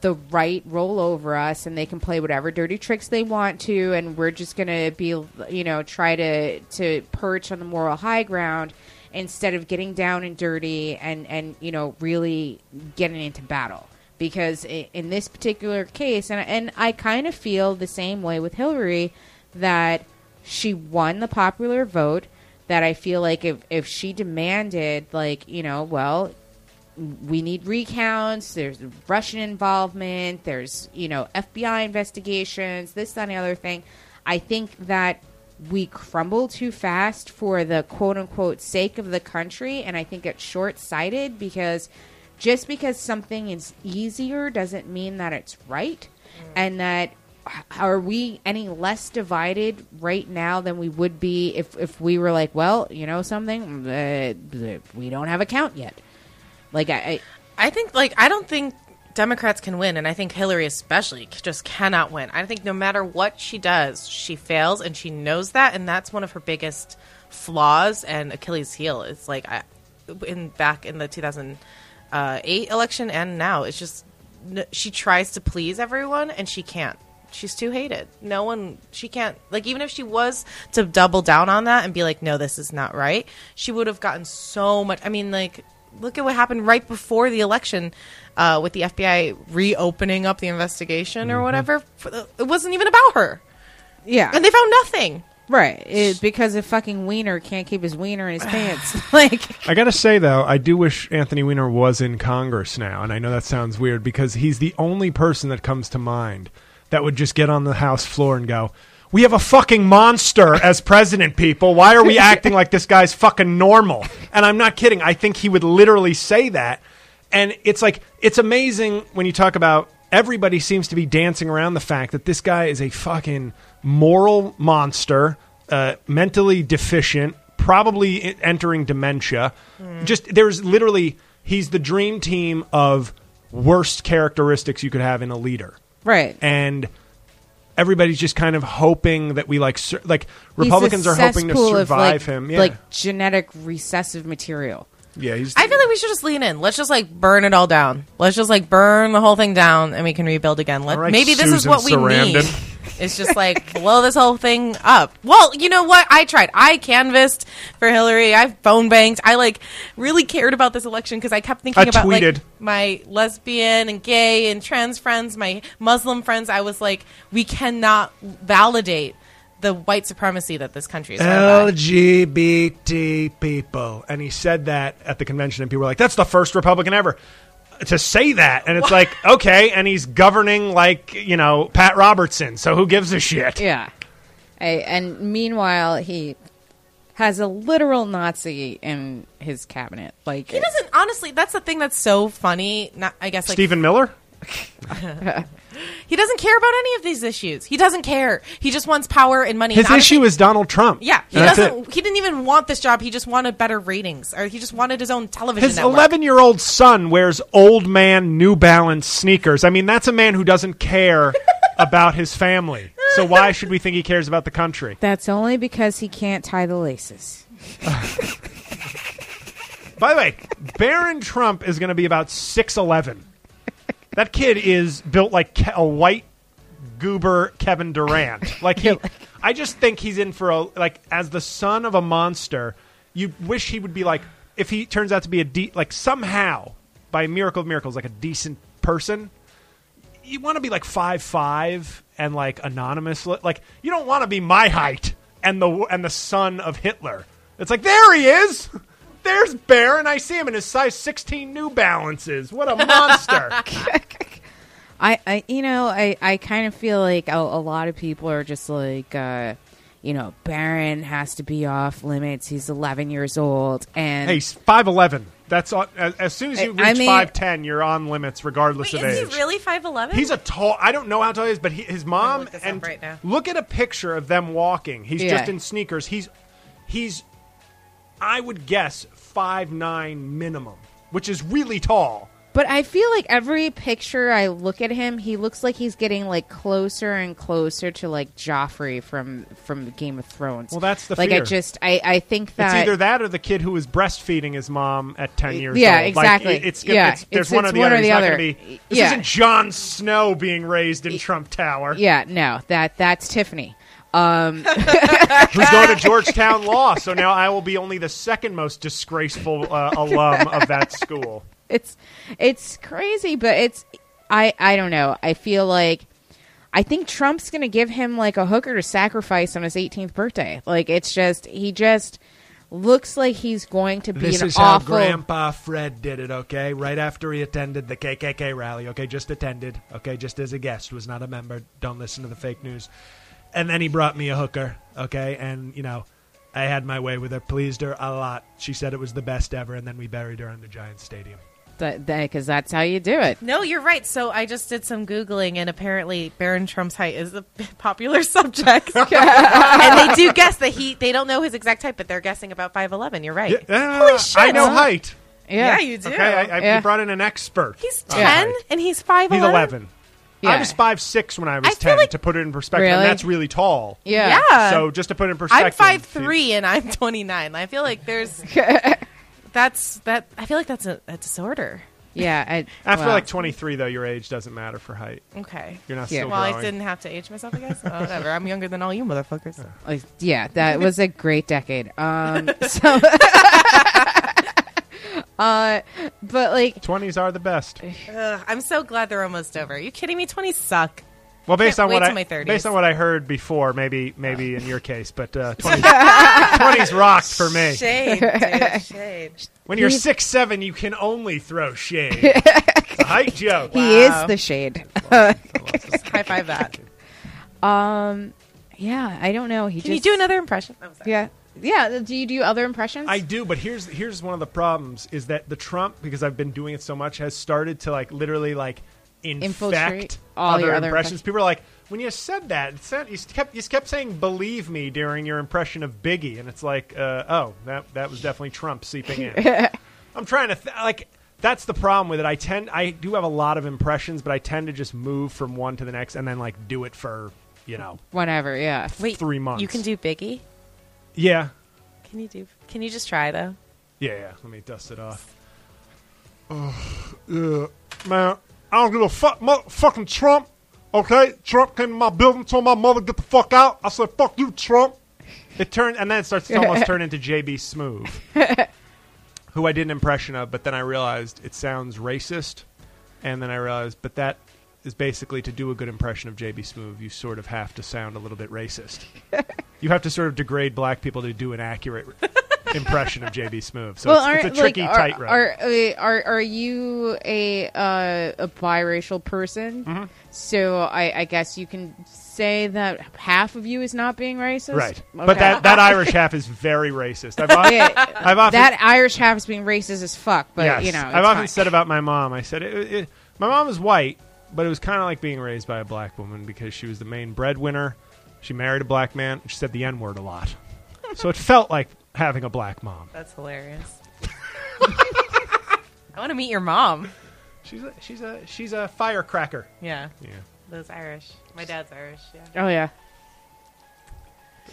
the right roll over us, and they can play whatever dirty tricks they want to, and we're just going to be, you know, try to to perch on the moral high ground instead of getting down and dirty and and you know really getting into battle. Because in this particular case and and I kind of feel the same way with Hillary that she won the popular vote that I feel like if if she demanded like you know well we need recounts there's Russian involvement there's you know FBI investigations this that and the other thing I think that we crumble too fast for the quote unquote sake of the country and I think it's short sighted because just because something is easier doesn't mean that it's right and that are we any less divided right now than we would be if, if we were like well you know something uh, we don't have a count yet like I, I I think like I don't think Democrats can win, and I think Hillary especially just cannot win. I think no matter what she does, she fails, and she knows that, and that's one of her biggest flaws and Achilles' heel. It's like I, in back in the 2008 election and now, it's just she tries to please everyone, and she can't. She's too hated. No one, she can't, like, even if she was to double down on that and be like, no, this is not right, she would have gotten so much. I mean, like, look at what happened right before the election uh, with the FBI reopening up the investigation or whatever. It wasn't even about her. yeah And they found nothing. right it, because a fucking wiener can't keep his wiener in his pants like I gotta say though, I do wish Anthony Weiner was in Congress now, and I know that sounds weird because he's the only person that comes to mind that would just get on the House floor and go, "We have a fucking monster as president, people. Why are we acting like this guy's fucking normal?" And I'm not kidding. I think he would literally say that, and it's like it's amazing when you talk about everybody seems to be dancing around the fact that this guy is a fucking moral monster, uh, mentally deficient, probably entering dementia. Just there's literally he's the dream team of worst characteristics you could have in a leader, right and everybody's just kind of hoping that we like sur- like He's Republicans are hoping to survive like, him. Yeah, like genetic recessive material yeah, he's. I feel like we should just lean in. Let's just like burn it all down. Let's just like burn the whole thing down and we can rebuild again. Let, All right, maybe this is what we Sarandon. need. It's just like blow this whole thing up. Well, you know what? I tried. I canvassed for Hillary. I phone banked. I like really cared about this election because I kept thinking I about like my lesbian and gay and trans friends, my Muslim friends. I was like, we cannot validate the white supremacy that this country is. LGBT people. And he said that at the convention, and people were like, that's the first Republican ever to say that. And it's like, okay, and he's governing like, you know, Pat Robertson. So who gives a shit? Yeah. I, and meanwhile, he has a literal Nazi in his cabinet. Like He doesn't honestly. That's the thing that's so funny. Not, I guess like Stephen Miller? he doesn't care about any of these issues. He doesn't care. He just wants power and money. His And honestly- issue is Donald Trump. yeah. He That's doesn't. it. He didn't even want this job. He just wanted better ratings, or he just wanted his own television. His 11 year old son wears old man New Balance sneakers. I mean, that's a man who doesn't care about his family. So why should we think he cares about the country? That's only because he can't tie the laces. By the way, Barron Trump is going to be about 6'11. That kid is built like Ke- a white goober Kevin Durant. Like he I just think he's in for a like as the son of a monster, you wish he would be like if he turns out to be a de- like somehow by a miracle of miracles like a decent person, you want to be like five five and like anonymous. Like you don't want to be my height and the and the son of Hitler. It's like there he is. There's Barron. I see him in his size 16 New Balances. What a monster! I, I you know, I, I kind of feel like a, a lot of people are just like, uh, you know, Barron has to be off limits. He's 11 years old, and hey, he's 5'11. That's all, as, as soon as you I- I reach mean- 5'10, you're on limits regardless Wait, of is age. he really five eleven? He's a tall. I don't know how tall he is, but he, his mom look this up and right now. look at a picture of them walking. He's Yeah. just in sneakers. He's he's I would guess five nine minimum, which is really tall. But I feel like every picture I look at him, he looks like he's getting like closer and closer to like Joffrey from from Game of Thrones. Well, that's the like I just I I think that it's either that or the kid who was breastfeeding his mom at ten years Yeah, old. Like, exactly. it- it's, Yeah, it's, there's it's- one it's or the one other. or the other. be. This Yeah. isn't Jon Snow being raised in Trump Tower. yeah no that that's Tiffany. Um, who's going to Georgetown Law. So now I will be only the second most disgraceful uh, alum of that school. it's it's crazy, but it's I I don't know. I feel like I think Trump's going to give him like a hooker to sacrifice on his 18th birthday. Like it's just he just looks like he's going to be This an is how. Grandpa Fred did it, okay? Right after he attended the KKK rally, okay? Just attended, okay? Just as a guest, was not a member. Don't listen to the fake news. And then he brought me a hooker, okay? And, you know, I had my way with her, pleased her a lot. She said it was the best ever, and then we buried her in the Giant Stadium. because that's how you do it. No, you're right. So I just did some googling, and apparently Barron Trump's height is a popular subject. and they do guess that he. They don't know his exact height, but they're guessing about five eleven. You're right. Yeah, Holy shit! I know height. Yeah, you do. Okay, I, I Yeah. brought in an expert. He's uh, ten, and he's five He's eleven. 11. I was five six when I was I 10, like- to put it in perspective. Really? And that's really tall. Yeah. Yeah. So just to put it in perspective. I'm five three, and I'm twenty nine. I feel like there's. that's that. I feel like that's a, a disorder. Yeah. I, After well, like 23, though, your age doesn't matter for height. Okay. You're not Yeah. still Well, growing. I didn't have to age myself, I guess. Oh, whatever. I'm younger than all you motherfuckers. Uh, yeah, that was a great decade. Um, so, uh, but like, 20s are the best. Ugh, I'm so glad they're almost over. Are you kidding me? 20s suck. Well, based Can't on what I my 30s. based on what I heard before, maybe maybe in your case, but uh, 20s, 20s rocked for me. Shade, dude, shade. When you're He's- six seven, you can only throw shade. It's a height joke. he Wow. is the shade. High five that. um, yeah, I don't know. He Can you just, do another impression? I'm sorry. Yeah, yeah. Do you do other impressions? I do, but here's here's one of the problems is that the Trump because I've been doing it so much has started to like literally like Infiltrate infect all other your other impressions. impressions. People are like, when you said that, it said, you kept you kept saying "believe me" during your impression of Biggie, and it's like, uh, oh, that that was definitely Trump seeping in. I'm trying to th- like. That's the problem with it. I tend, I do have a lot of impressions, but I tend to just move from one to the next, and then like do it for, you know, Whatever. Yeah. Wait, three months. You can do Biggie? Yeah, Can you do? Can you just try though? Yeah, yeah. Let me dust it off. Oh, yeah, man. I don't give a fuck, motherfucking Trump. Okay, Trump came to my building, told my mother get the fuck out. I said, "Fuck you, Trump." It turned, and then it starts to almost turn into JB Smoove, who I did an impression of, but then I realized it sounds racist, and then I realized, but that is basically to do a good impression of JB Smoove, you sort of have to sound a little bit racist. you have to sort of degrade black people to do an accurate impression of JB Smoove. So well, it's, it's a tricky like, tightrope. Are, uh, are are you a uh, a biracial person? Mm-hmm. So I, I guess you can say that half of you is not being racist, Right, Okay. but that that Irish half is very racist. I've often, Yeah, I've often that Irish half is being racist as fuck. But yes, you know, I've often fine. said about my mom. I said it, it, my mom is white, but it was kind of like being raised by a black woman because she was the main breadwinner. She married a black man. And she said the n word a lot, so it felt like having a black mom. That's hilarious. I want to meet your mom. She's a, she's a she's a firecracker. Yeah, Yeah, those Irish. My dad's Irish. Yeah. Oh yeah,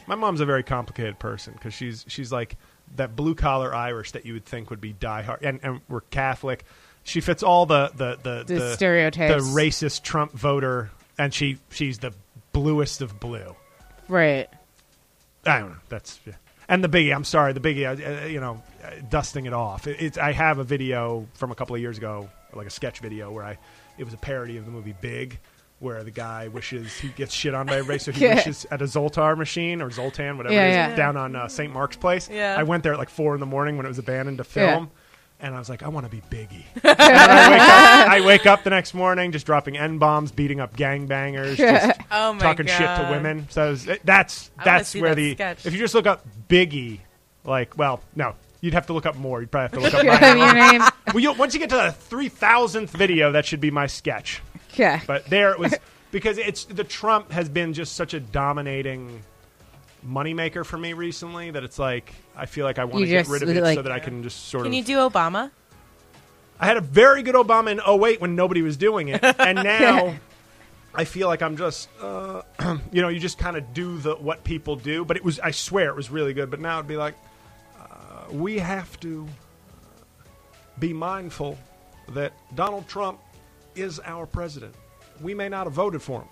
my mom's a very complicated person because she's she's like that blue collar Irish that you would think would be diehard, and and we're Catholic. She fits all the the the, The stereotypes. the racist Trump voter, and she she's the bluest of blue. right. I don't know. That's yeah. and the biggie. I'm sorry, the biggie. Uh, uh, you know, uh, dusting it off. It, it's I have a video from a couple of years ago, like a sketch video where I it was a parody of the movie Big, where the guy wishes he gets shit on by everybody, so he Yeah. wishes at a Zoltar machine or Zoltan, whatever Yeah, it is, yeah. down on uh, St. Mark's Place. Yeah. I went there at like four in the morning when it was abandoned to film. And I was like, I want to be Biggie. I, wake up, I wake up the next morning just dropping n bombs, beating up gangbangers, oh just Oh my talking shit to God. women. So it was- it- that's I wanna that's see where that the sketch. if you just look up Biggie, like, well, no, you'd have to look up more. You'd probably have to look up. My, what I mean? well, you, once you get to the three thousandth video, that should be my sketch. Yeah. But there it was because it's the Trump has been just such a dominating moneymaker for me recently that it's like I feel like I want You to get just, rid of it so that I can just sort of Can of. you do Obama? I had a very good Obama in 08 when nobody was doing it, and now I feel like I'm just, uh, you know, you just kind of do the what people do. But it was, I swear, it was really good. But now it'd be like, uh, we have to be mindful that Donald Trump is our president. We may not have voted for him,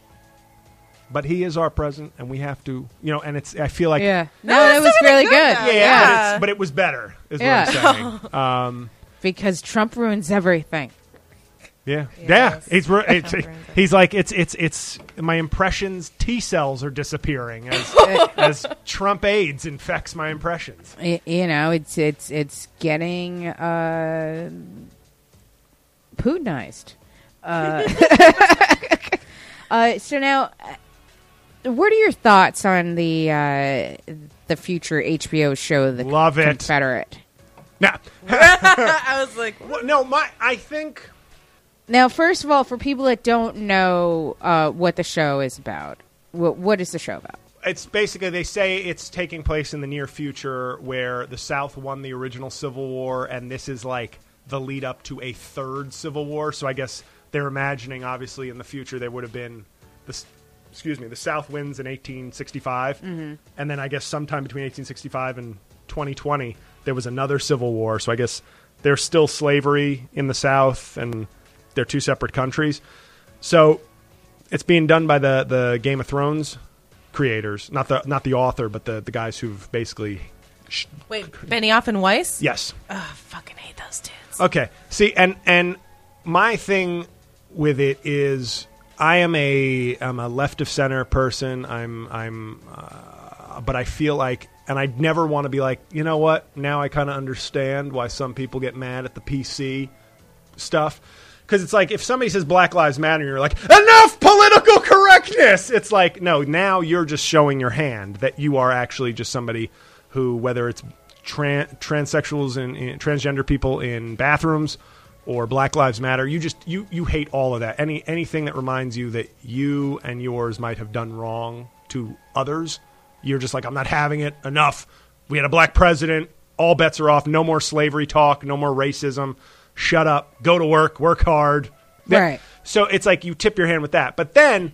but he is our president, and we have to, you know. And it's, I feel like, Yeah. No, No, that was totally really good, good. though. yeah, Yeah. But, it's, but it was better, is Yeah. what I'm saying. um, Because Trump ruins everything. Yeah, yeah. He's re- it's, it. he's like it's it's it's my impressions T cells are disappearing as as Trump AIDS infects my impressions. Y- you know, it's it's it's getting uh, Putinized. Uh, uh, so now, uh, what are your thoughts on the uh, the future HBO show, The Love it. Confederate? Now, I was like, well, no, my I think Now, first of all, for people that don't know uh, what the show is about, what, what is the show about? it's basically they say it's taking place in the near future where the South won the original Civil War, and this is like the lead up to a third Civil War. So I guess they're imagining, obviously, in the future there would have been this. Excuse me, the South wins in 1865, mm-hmm. and then I guess sometime between 1865 and 2020 there was another Civil War. So I guess there's still slavery in the South, and they're two separate countries. So it's being done by the the Game of Thrones creators, not the not the author, but the the guys who've basically. Sh- wait, Benioff and Weiss? yes. Ugh, fucking hate those dudes. Okay. See, and and my thing with it is, I am a I'm a left of center person. I'm I'm, uh, but I feel like, and I never want to be like, you know what? Now I kind of understand why some people get mad at the PC stuff. Because it's like if somebody says Black Lives Matter, you're like, enough political correctness. It's like, no, now you're just showing your hand that you are actually just somebody who, whether it's tran- transsexuals and, and transgender people in bathrooms or Black Lives Matter, you just you you hate all of that. Any anything that reminds you that you and yours might have done wrong to others, you're just like, I'm not having it. Enough. We had a black president. All bets are off. No more slavery talk. No more racism. Shut up. Go to work. Work hard. Right. So it's like you tip your hand with that. But then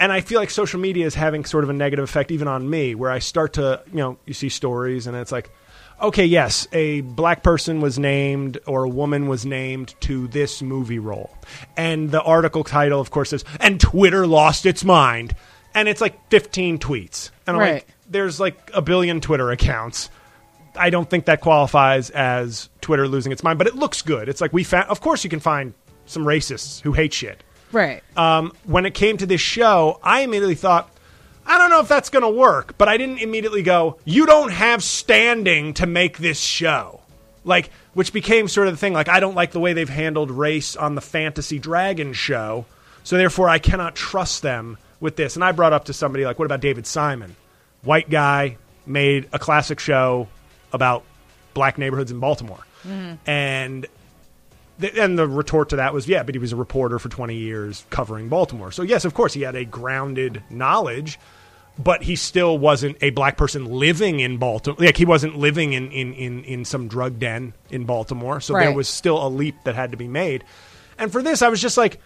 and I feel like social media is having sort of a negative effect even on me, where I start to, you know, you see stories and it's like, okay, yes, a black person was named or a woman was named to this movie role. And the article title, of course, says, and Twitter lost its mind. And it's like 15 tweets. And I'm Right. like, there's like a billion Twitter accounts. I don't think that qualifies as Twitter losing its mind, but it looks good. It's like we found, of course, you can find some racists who hate shit Right. um, when it came to this show, I immediately thought, I don't know if that's going to work, but I didn't immediately go, you don't have standing to make this show. Like, which became sort of the thing. Like, I don't like the way they've handled race on the Fantasy Dragon show, so therefore I cannot trust them with this. And I brought up to somebody, like, what about David Simon? White guy, made a classic show about black neighborhoods in Baltimore. Mm-hmm. And the, and the retort to that was, yeah, but he was a reporter for 20 years covering Baltimore. So, yes, of course, he had a grounded knowledge, but he still wasn't a black person living in Baltimore. Like, he wasn't living in, in, in, in some drug den in Baltimore. So, there was still a leap that had to be made. And for this, I was just like,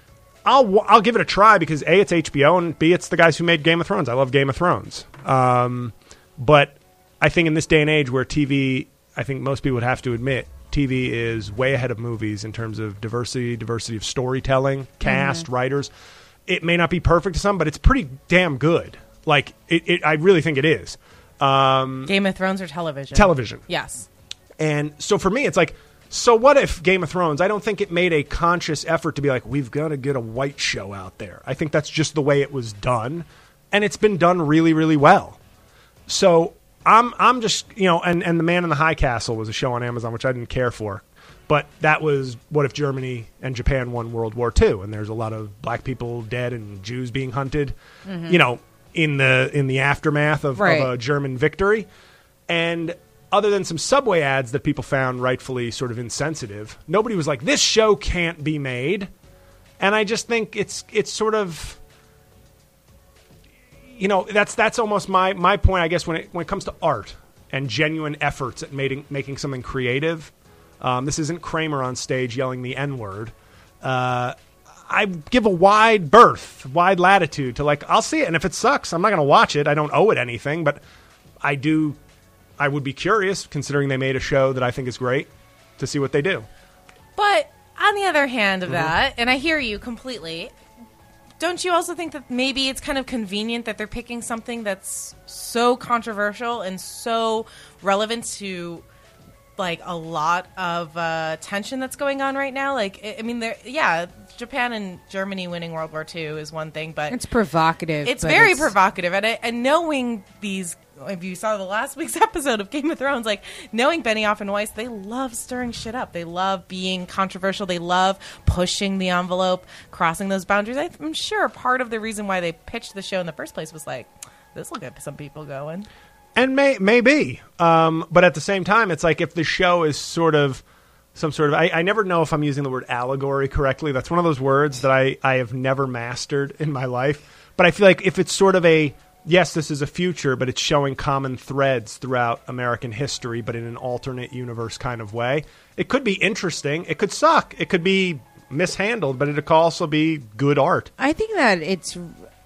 I'll, I'll give it a try because A, it's HBO, and B, it's the guys who made Game of Thrones. I love Game of Thrones. Um, but I think in this day and age where TV, I think most people would have to admit, TV is way ahead of movies in terms of diversity, diversity of storytelling, cast, writers. It may not be perfect to some, but it's pretty damn good. Like it, it I really think it is. Um, Game of Thrones or television? television. Yes. And so for me, it's like So what if Game of Thrones? I don't think it made a conscious effort to be like, we've got to get a white show out there. I think that's just the way it was done, and it's been done really, really well. So I'm I'm just you know, and and the Man in the High Castle was a show on Amazon which I didn't care for, but that was what if Germany and Japan won World War II, and there's a lot of black people dead and Jews being hunted, you know, in the in the aftermath of, Right. of a German victory, and other than some subway ads that people found rightfully sort of insensitive, nobody was like, "This show can't be made," and I just think it's it's sort of you know that's that's almost my my point I guess when it when it comes to art and genuine efforts at making making something creative. Um, this isn't Kramer on stage yelling the N word. Uh, I give a wide berth, wide latitude to like I'll see it, and if it sucks, I'm not going to watch it. I don't owe it anything, but I do. I would be curious, considering they made a show that I think is great, to see what they do. But on the other hand Mm-hmm. of that, and I hear you completely, don't you also think that maybe it's kind of convenient that they're picking something that's so controversial and so relevant to like a lot of uh, tension that's going on right now? Like, I I mean, there, yeah, Japan and Germany winning World War II is one thing, but It's provocative. it's very it's- provocative and, I, and knowing these if you saw the last week's episode of game of thrones like knowing benioff and weiss they love stirring shit up they love being controversial they love pushing the envelope crossing those boundaries i'm sure part of the reason why they pitched the show in the first place was like this will get some people going and may maybe um, but at the same time it's like if the show is sort of some sort of I, I never know if i'm using the word allegory correctly. That's one of those words that I, I have never mastered in my life. But i feel like if it's sort of a yes this is a future but it's showing common threads throughout american history but in an alternate universe kind of way it could be interesting. It could suck. It could be mishandled but it could also be good art. I think that it's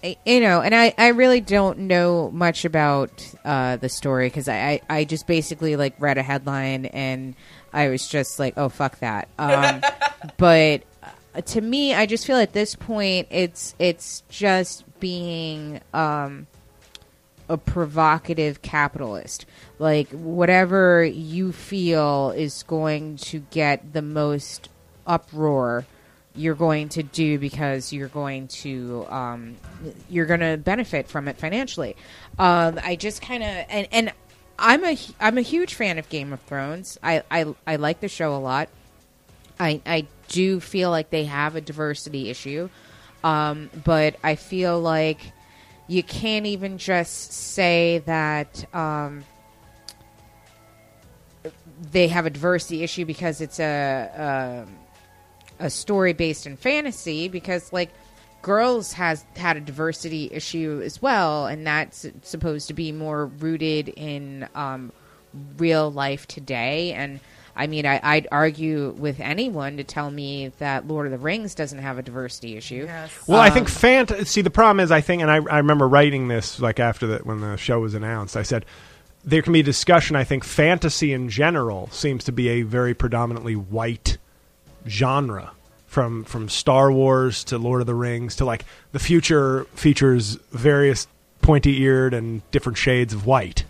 you know, and I, I really don't know much about uh, the story because I, I I just basically like read a headline and I was just like, oh fuck that. Um, but uh, to me, I just feel at this point it's it's just being um, a provocative capitalist. Like whatever you feel is going to get the most uproar, you're going to do because you're going to um, you're going to benefit from it financially. Um, I just kind of and and I'm a I'm a huge fan of Game of Thrones. I I, I like the show a lot. I I do feel like they have a diversity issue, um, but I feel like you can't even just say that um, they have a diversity issue because it's a um a story based in fantasy. Because like Girls has had a diversity issue as well, and that's supposed to be more rooted in um, real life today and. I mean, I, I'd argue with anyone to tell me that Lord of the Rings doesn't have a diversity issue. Well, I Um, think fant. See, the problem is, I think, and I, I remember writing this like after that when the show was announced. I said there can be a discussion. I think fantasy in general seems to be a very predominantly white genre. From from Star Wars to Lord of the Rings to like the future features various pointy eared and different shades of white.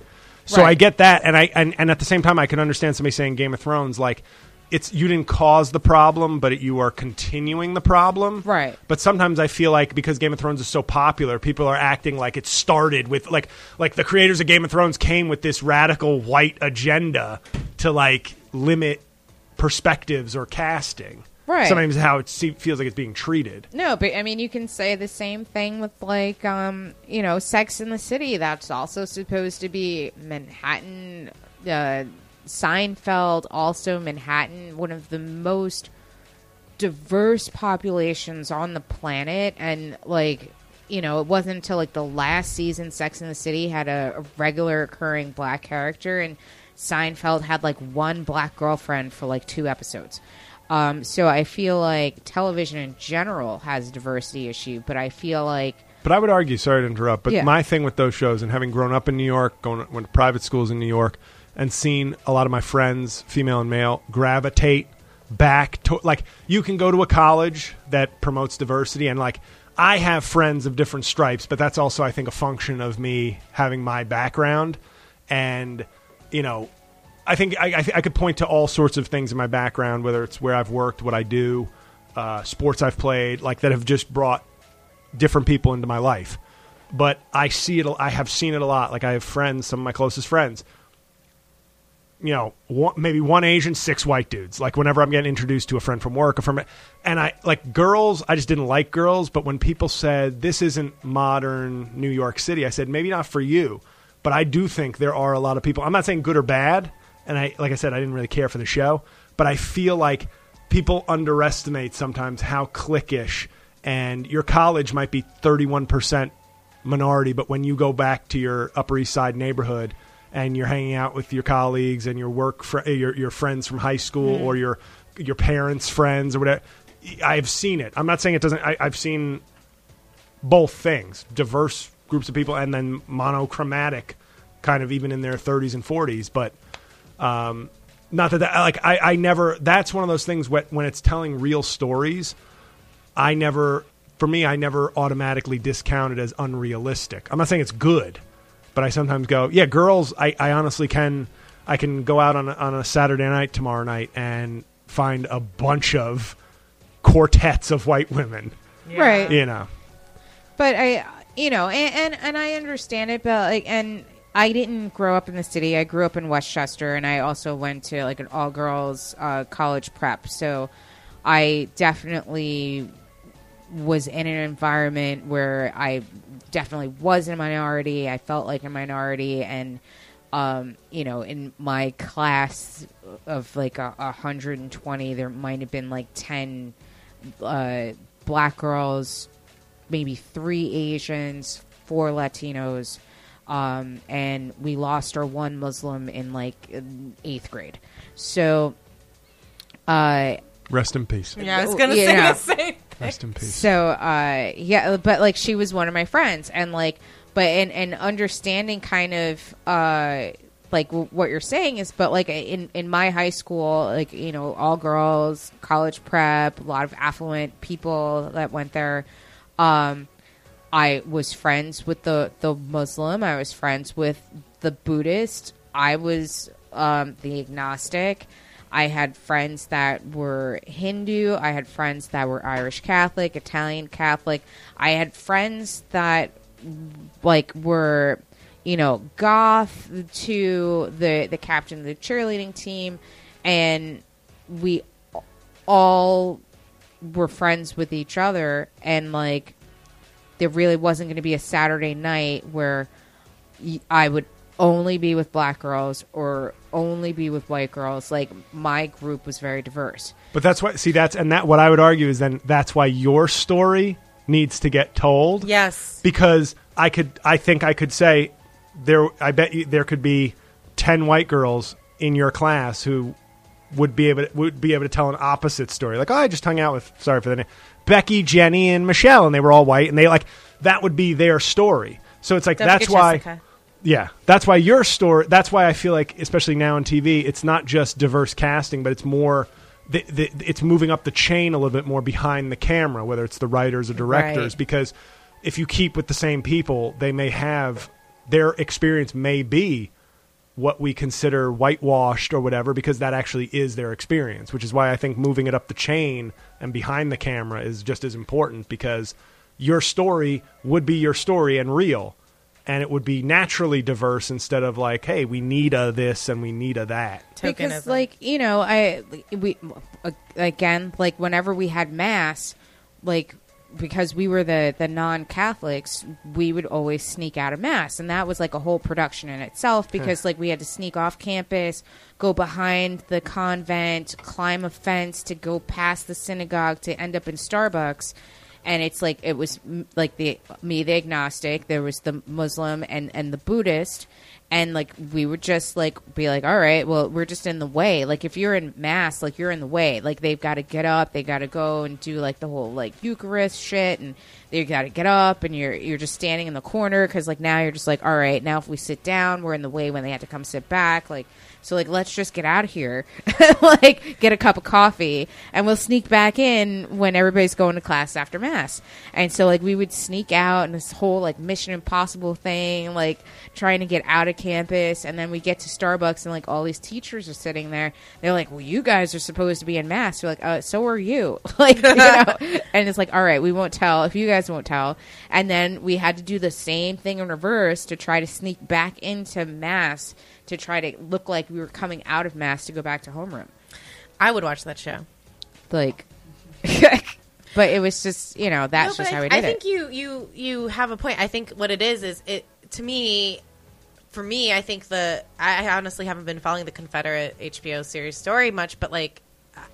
So Right. I get that, and I and, and at the same time I can understand somebody saying Game of Thrones like it's you didn't cause the problem, but it, you are continuing the problem. Right. But sometimes I feel like because Game of Thrones is so popular, people are acting like it started with like like the creators of Game of Thrones came with this radical white agenda to like limit perspectives or casting. Right. Sometimes how it se- feels like it's being treated. No, but I mean, you can say the same thing with like, um, you know, Sex in the City. That's also supposed to be Manhattan. Uh, Seinfeld, also Manhattan, one of the most diverse populations on the planet, and like, you know, it wasn't until like the last season Sex in the City had a, a regular occurring black character, and Seinfeld had like one black girlfriend for like two episodes. Um, so I feel like television in general has a diversity issue, but I feel like But I would argue, sorry to interrupt, but Yeah. my thing with those shows and having grown up in New York, going went to private schools in New York, and seen a lot of my friends, female and male, gravitate back to like you can go to a college that promotes diversity and like I have friends of different stripes, but that's also I think a function of me having my background and you know I think I, I, I could point to all sorts of things in my background, whether it's where I've worked, what I do, uh, sports I've played, like that have just brought different people into my life. But I see it. I have seen it a lot. Like I have friends, some of my closest friends. You know, one, maybe one Asian, six white dudes. Like whenever I'm getting introduced to a friend from work or from, and I like girls. I just didn't like girls. But when people said this isn't modern New York City, I said maybe not for you, but I do think there are a lot of people. I'm not saying good or bad, and I like I said I didn't really care for the show, but I feel like people underestimate sometimes how cliquish and your college might be 31% minority, but when you go back to your Upper East Side neighborhood and you're hanging out with your colleagues and your work fr- uh, your your friends from high school or your your parents' friends or whatever, I've seen it. I'm not saying it doesn't. I, I've seen both things: diverse groups of people and then monochromatic, kind of even in their 30s and 40s. But um, not that, that like I, I never. That's one of those things when, when it's telling real stories. I never, for me, I never automatically discount it as unrealistic. I'm not saying it's good, but I sometimes go, yeah, girls. I, I honestly can, I can go out on a, on a Saturday night tomorrow night and find a bunch of quartets of white women. Right. You know, but I, you know, and, and and I understand it, but like, and I didn't grow up in the city. I grew up in Westchester, and I also went to like an all girls uh, college prep. So I definitely was in an environment where I definitely was a minority. I felt like a minority, and um, you know, in my class of like a, a hundred and twenty, there might have been like ten uh, black girls, maybe three Asians, four Latinos, um, and we lost our one Muslim in like eighth grade. So, uh, rest in peace. Yeah, I was gonna say know. the same. Rest in peace. so uh, yeah, but like she was one of my friends, and like, but and and understanding kind of uh like w- what you're saying is, but like in in my high school, like you know, all girls, college prep, a lot of affluent people that went there. Um, I was friends with the the Muslim. I was friends with the Buddhist. I was um, the agnostic. I had friends that were Hindu. I had friends that were Irish Catholic, Italian Catholic. I had friends that like were you know goth to the the captain of the cheerleading team, and we all were friends with each other, and like there really wasn't going to be a Saturday night where I would only be with black girls or only be with white girls. Like my group was very diverse. But that's why. See, that's and that. What I would argue is then that's why your story needs to get told. Yes. Because I could, I think I could say there. I bet you there could be ten white girls in your class who would be able to, would be able to tell an opposite story. Like, oh, I just hung out with sorry for the name, Becky, Jenny, and Michelle, and they were all white, and they like that would be their story. So it's like Don't that's why. Jessica. Yeah, that's why your story. That's why I feel like, especially now on TV, it's not just diverse casting, but it's more. The, the, it's moving up the chain a little bit more behind the camera, whether it's the writers or directors, Right. because if you keep with the same people, they may have their experience may be what we consider whitewashed or whatever, because that actually is their experience. Which is why I think moving it up the chain and behind the camera is just as important because your story would be your story and real and it would be naturally diverse instead of like, hey, we need a this and we need a that. because Tokenism. like you know i we again like whenever we had mass like because we were the the non-catholics we would always sneak out of mass. And that was like a whole production in itself because like we had to sneak off campus go behind the convent climb a fence to go past the synagogue to end up in starbucks. And it's like it was mm, like the me the agnostic there was the muslim and and the buddhist and like we would just like be like all right well we're just in the way. Like if you're in mass like you're in the way. Like they've got to get up they got to go and do like the whole like eucharist shit and they got to get up and you're you're just standing in the corner because like now you're just like all right now if we sit down we're in the way when they have to come sit back. Like so like let's just get out of here like get a cup of coffee and we'll sneak back in when everybody's going to class after mass and so like we would sneak out and this whole like mission impossible thing like trying to get out of campus, and then we get to Starbucks, and like all these teachers are sitting there. They're like, "Well, you guys are supposed to be in mass." We're like, uh, "So are you?" like, you know. And it's like, "All right, we won't tell if you guys won't tell." And then we had to do the same thing in reverse to try to sneak back into mass to try to look like we were coming out of mass to go back to homeroom. I would watch that show. Like, but it was just you know that's No, just how I, we did it. I it. think you you you have a point. I think what it is is it to me. For me, I think the I honestly haven't been following the Confederate HBO series story much, but like,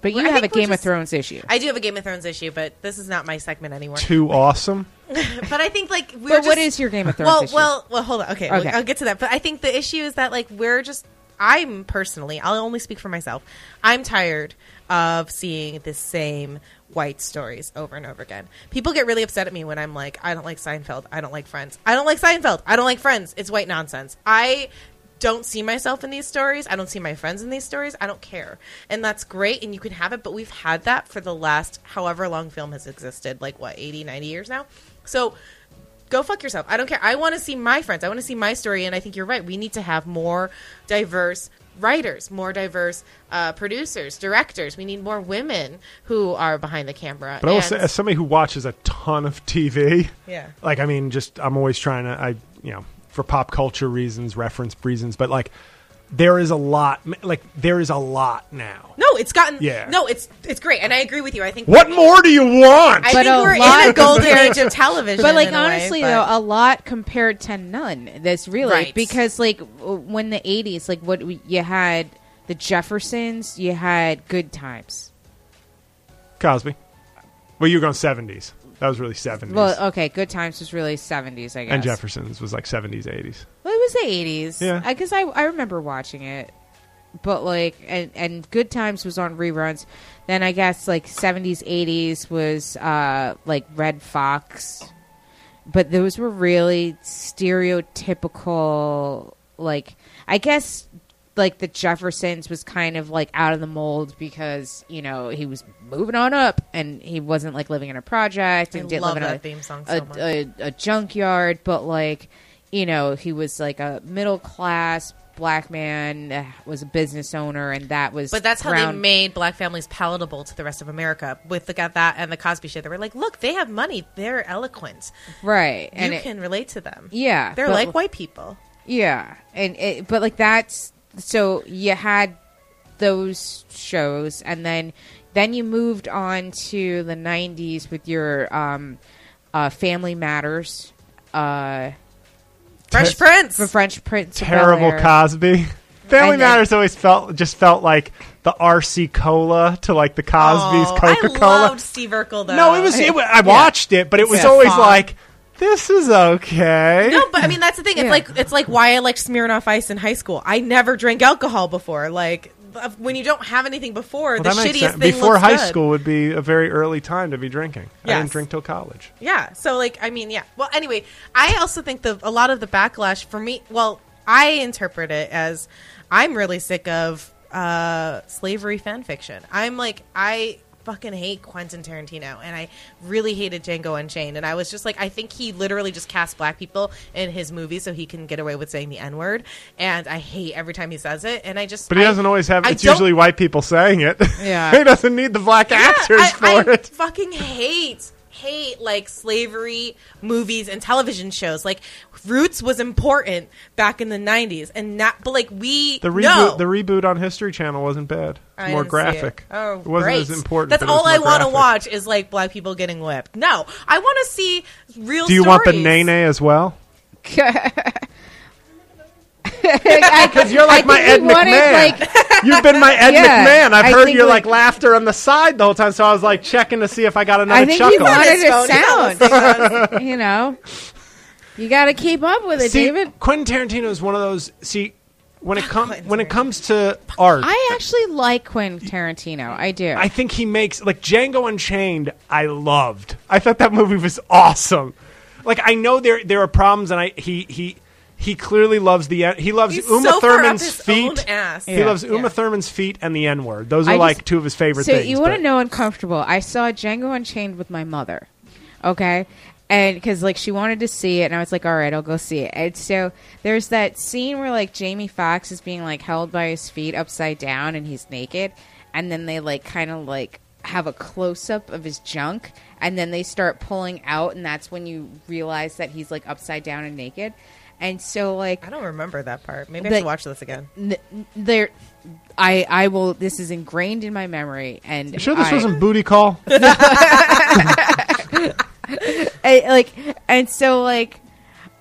but you I have a think we're Game of Thrones issue. I do have a Game of Thrones issue, but this is not my segment anymore. Too awesome. but I think like we're But just, what is your Game of Thrones well, issue? well, well. Hold on. Okay, well, Okay. I'll get to that. But I think the issue is that like we're just. I'm personally. I'll only speak for myself. I'm tired of seeing the same white stories over and over again. People get really upset at me when I'm like, I don't like Seinfeld. I don't like Friends. I don't like Seinfeld. I don't like Friends. It's white nonsense. I don't see myself in these stories. I don't see my friends in these stories. I don't care. And that's great and you can have it, but we've had that for the last however long film has existed, like what, 80, 90 years now. So go fuck yourself. I don't care. I want to see my friends. I want to see my story and I think you're right. We need to have more diverse writers, more diverse uh, producers, directors. We need more women who are behind the camera. But I will And- say, as somebody who watches a ton of TV, Yeah. like I mean, just I'm always trying to, I you know, for pop culture reasons, reference reasons, but like there is a lot, like there is a lot now. no, it's gotten Yeah. No, it's it's great and I agree with you. I think What more do you want? I But think we're lot in a golden age of television. But like in a way, honestly but- though, a lot compared to none. This really Right. because like when the '80s, like what we, you had the Jeffersons, you had Good Times. Cosby. Well, you were going 70s. That was really 70s. Well, okay, Good Times was really '70s, I guess. and Jefferson's was like 70s, 80s. Well, it was the '80s. Yeah. because I, I remember watching it, but like and and Good Times was on reruns. Then I guess like '70s, '80s was uh like Redd Foxx, but those were really stereotypical. Like I guess like the Jeffersons was kind of like out of the mold because you know he was moving on up and he wasn't like living in a project and I didn't love live in a, theme song a, so much. a, a junkyard, but like you know he was like a middle class black man uh, was a business owner and that was But that's how they made black families palatable to the rest of America with the got that and the Cosby show. They were like, look, they have money, they're eloquent, right you and it- can relate to them. yeah they're but- like white people. Yeah, and it, but like that's so you had those shows, and then then you moved on to the '90s with your um, uh, Family Matters, uh, Fresh Prince. the French Prince, Terrible Cosby. Family And then- Matters always felt just felt like the RC Cola to like the Cosby's Oh, Coca Cola. I loved Steve Urkel though. No, it was. It, I watched it, but it was Yeah. always Fun. like, this is okay. No, but I mean that's the thing. It's Yeah. like it's like why I liked Smirnoff Ice in high school. I never drank alcohol before. Like when you don't have anything before, Well, the that makes shittiest sense. thing Before looks high good. school would be a very early time to be drinking. I Yes. didn't drink till college. Yeah. So like I mean, yeah. Well, anyway, I also think the a lot of the backlash for me, well, I interpret it as I'm really sick of uh slavery fan fiction. I'm like I fucking hate Quentin Tarantino and I really hated Django Unchained and I was just like I think he literally just cast black people in his movies so he can get away with saying the n-word and I hate every time he says it and I just But he I- doesn't always have. I It's usually white people saying it. Yeah. he doesn't need the black actors I, for I it. fucking hate hate like slavery movies and television shows. Like Roots was important back in the '90s, and not but like we The reboot, no. the reboot on History Channel wasn't bad. I More didn't it. graphic. Oh, it wasn't great. as important. That's but it was all I want to watch is like black people getting whipped. No, I want to see real. Do you want the stories. Nene as well? Because Because you're like my Ed McMahon. like You've been my Ed Yeah, McMahon. I've I heard your like- like laughter on the side the whole time, so I was like checking to see if I got another I think chuckle. you wanted His phone, it sound. almost- you know, you got to keep up with it, see, David. Quentin Tarantino is one of those. See, when it comes when it comes to art, I actually like Quentin Tarantino. I do. I think he makes like Django Unchained. I loved. I thought that movie was awesome. Like I know there there are problems, and I he he he clearly loves the he loves He's Uma so Thurman's feet. ass. He Yeah. loves Uma Yeah. Thurman's feet and the N word. Those are I like just- two of his favorite so things. you want to but- know uncomfortable? I saw Django Unchained with my mother. Okay, and because like she wanted to see it, and I was like, all right, I'll go see it. And so there's that scene where like Jamie Foxx is being like held by his feet upside down, and he's naked, and then they like kind of like have a close up of his junk, and then they start pulling out, and that's when you realize that he's like upside down and naked. And so, like, I don't remember that part. Maybe I should watch this again. there, I, I will. This is ingrained in my memory, and You sure this I- wasn't booty call? I, like and so like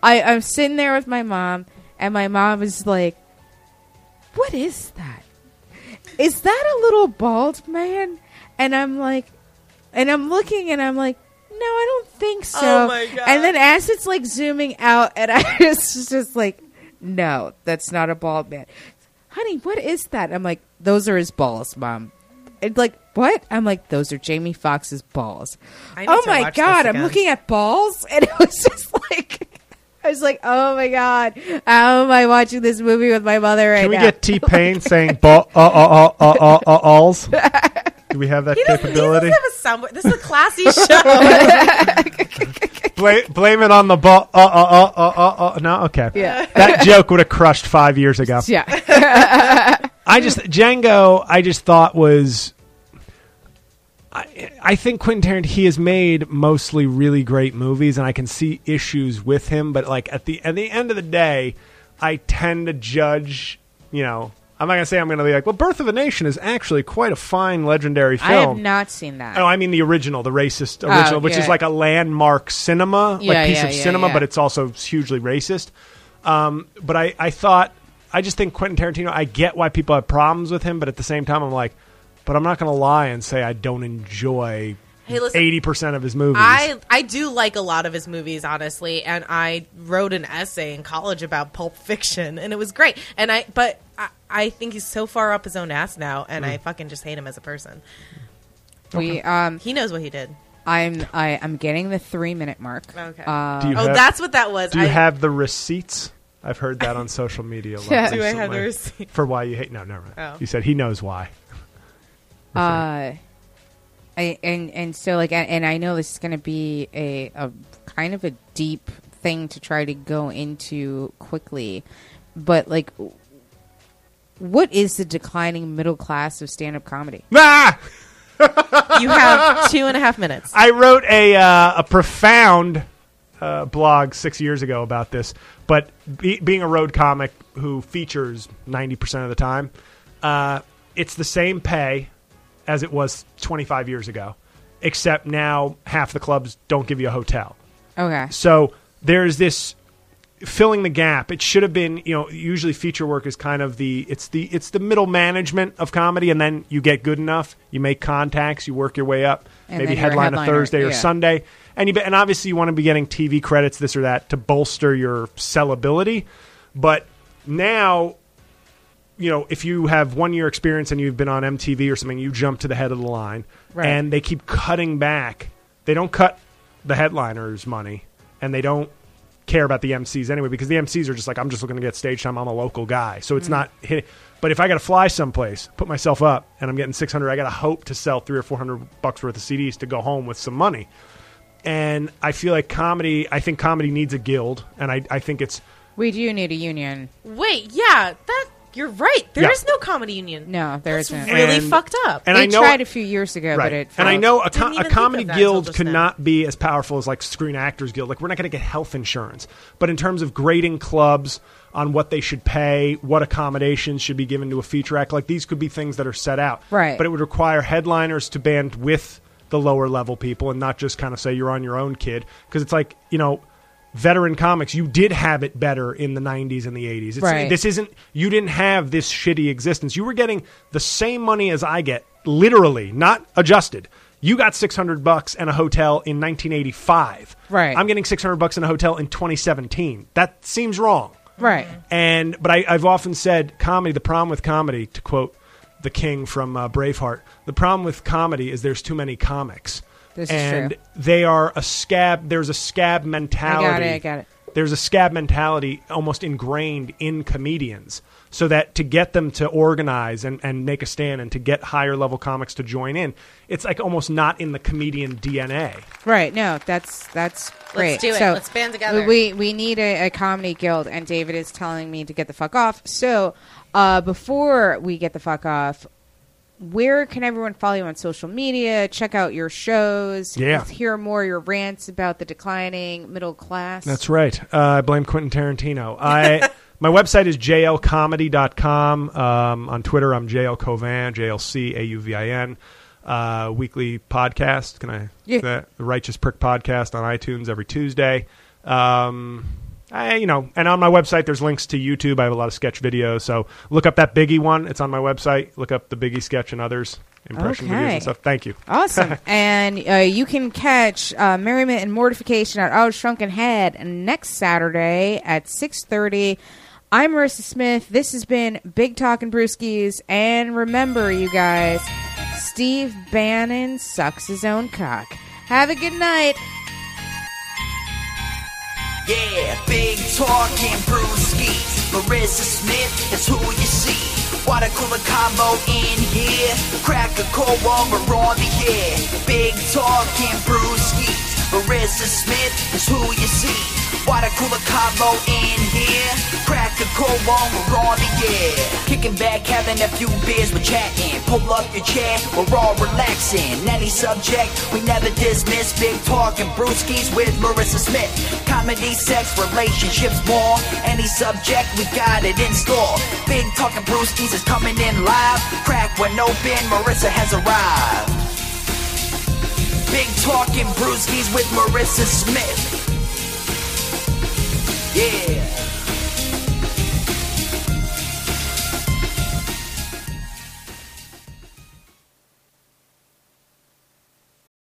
I, I'm sitting there with my mom and my mom is like What is that? Is that a little bald man? And I'm like and I'm looking and I'm like, No, I don't think so. Oh my God. And then as it's like zooming out and I was just like, No, that's not a bald man. Honey, what is that? I'm like, Those are his balls, mom. It's like, what? I'm like, those are Jamie Foxx's balls. Oh my god, I'm looking at balls, and it was just like, I was like, oh my god, how am I watching this movie with my mother right now?" Can we now? get T Pain saying "ball alls"? Do we have that He doesn't, he capability? doesn't have a soundboard. This is a classy show. Bla- blame it on the ball. Uh uh uh uh uh. uh. No, okay. Yeah. That joke would have crushed five years ago. yeah, I just Django. I just thought was. I, I think Quentin Tarantino he has made mostly really great movies, and I can see issues with him. But like at the at the end of the day, I tend to judge. You know, I'm not gonna say I'm gonna be like, well, Birth of a Nation is actually quite a fine, legendary film. I have not seen that. Oh, I mean the original, the racist original, which yeah. is like a landmark cinema, Yeah, like piece yeah, of cinema, but it's also hugely racist. Um, but I, I thought, I just think Quentin Tarantino. I get why people have problems with him, but at the same time, I'm like, but I'm not to lie and say I don't enjoy Hey, listen. eighty percent of his movies. I I do like a lot of his movies, honestly, and I wrote an essay in college about Pulp Fiction, and it was great. And I, but I, I think he's so far up his own ass now, and Mm. I fucking just hate him as a person. we, um, He knows what he did. I'm, I, I'm getting the three minute mark. Okay. Uh, Do you oh, have- that's what that was. Do you I, have the receipts? I've heard that on social media. A lot Yeah. Do I have the recently. receipt? for why you hate? No, never mind. Oh. You said he knows why. uh, I, and and so like and, and I know this is going to be a a kind of a deep thing to try to go into quickly, but like, what is the declining middle class of stand up comedy? Ah! you have two and a half minutes. I wrote a uh, a profound uh, blog six years ago about this, but be, being a road comic who features ninety percent of the time, uh, it's the same pay as it was twenty five years ago, except now half the clubs don't give you a hotel. Okay, So there's this filling the gap. It should have been, you know, usually feature work is kind of the it's the it's the middle management of comedy, and then you get good enough, you make contacts, you work your way up, And maybe headline a Thursday or. Sunday, and you and obviously you want to be getting TV credits, this or that, to bolster your sellability. But now you know, if you have one year experience and you've been on MTV or something, you jump to the head of the line, Right. and they keep cutting back. They don't cut the headliners' money, and they don't care about the MCs anyway because the MCs are just like, I'm just looking to get stage time. I'm a local guy, so it's mm. not hitting. But if I got to fly someplace, put myself up, and I'm getting 600, I got to hope to sell three or 400 bucks worth of CDs to go home with some money. And I feel like comedy. I think comedy needs a guild, and I, I think it's we do need a union. Wait, yeah, that you're right. There is Yeah. no comedy union. No, there That's isn't. really And- fucked up. and they I know tried a few years ago, right. but it and I failed. know a, Didn't co- even a think of comedy that until guild just could now. not be as powerful as like Screen Actors Guild. Like we're not going to get health insurance, but in terms of grading clubs on what they should pay, what accommodations should be given to a feature act, like these could be things that are set out. Right. But it would require headliners to band with the lower level people and not just kind of say you're on your own, kid. Because it's like you know. Veteran comics, you did have it better in the 90s and the 80s. It's, Right. This isn't, you didn't have this shitty existence. You were getting the same money as I get, literally, not adjusted. You got 600 bucks and a hotel in 1985. Right. I'm getting 600 bucks in a hotel in 2017. That seems wrong. right. And but I, I've often said comedy. The problem with comedy, to quote the king from uh, Braveheart, the problem with comedy is there's too many comics, This is and true. they are a scab. There's a scab I mentality got it. I got it. there's a scab mentality almost ingrained in comedians. So that to get them to organize and, and make a stand and to get higher level comics to join in, it's like almost not in the comedian DNA. Right. No, that's that's great. Let's do it. So Let's band together. We we need a, a comedy guild, and David is telling me to get the fuck off. So uh, before we get the fuck off, where can everyone follow you on social media? Check out your shows. Yeah. Hear more of your rants about the declining middle class. That's right. Uh, I blame Quentin Tarantino. I my website is jlcomedy.com. Um, on Twitter, I'm JL Cauvin, J L C A U V I N. Uh, weekly podcast. Can I? Yeah. The Righteous Prick podcast on iTunes every Tuesday. Um, I, you know, and on my website, there's links to YouTube. I have a lot of sketch videos. So look up that Biggie one. It's on my website. Look up the Biggie sketch and others impression videos Okay. and stuff. Thank you. Awesome. and uh, you can catch uh, Merriment and Mortification at Otto's Shrunken Head next Saturday at 6.30. I'm Marissa Smith. This has been Big Talk and Brewskis. And remember, you guys, Steve Bannon sucks his own cock. Have a good night. Yeah, big talking brewskis. Marissa Smith is who you see. Water cooler combo in here. Crack a cold one, we're on the air. Big talking brewskis. Marissa Smith is who you see. Water cooler combo in here. Cold one, we're on the air. Kicking back, having a few beers, we're chatting. Pull up your chair, we're all relaxing. Any subject, we never dismiss. Big talking brewskis with Marissa Smith. Comedy, sex, relationships, more. Any subject, we got it in store. Big talking brewskis is coming in live. Crack when open, Marissa has arrived. Big talking brewskis with Marissa Smith. Yeah.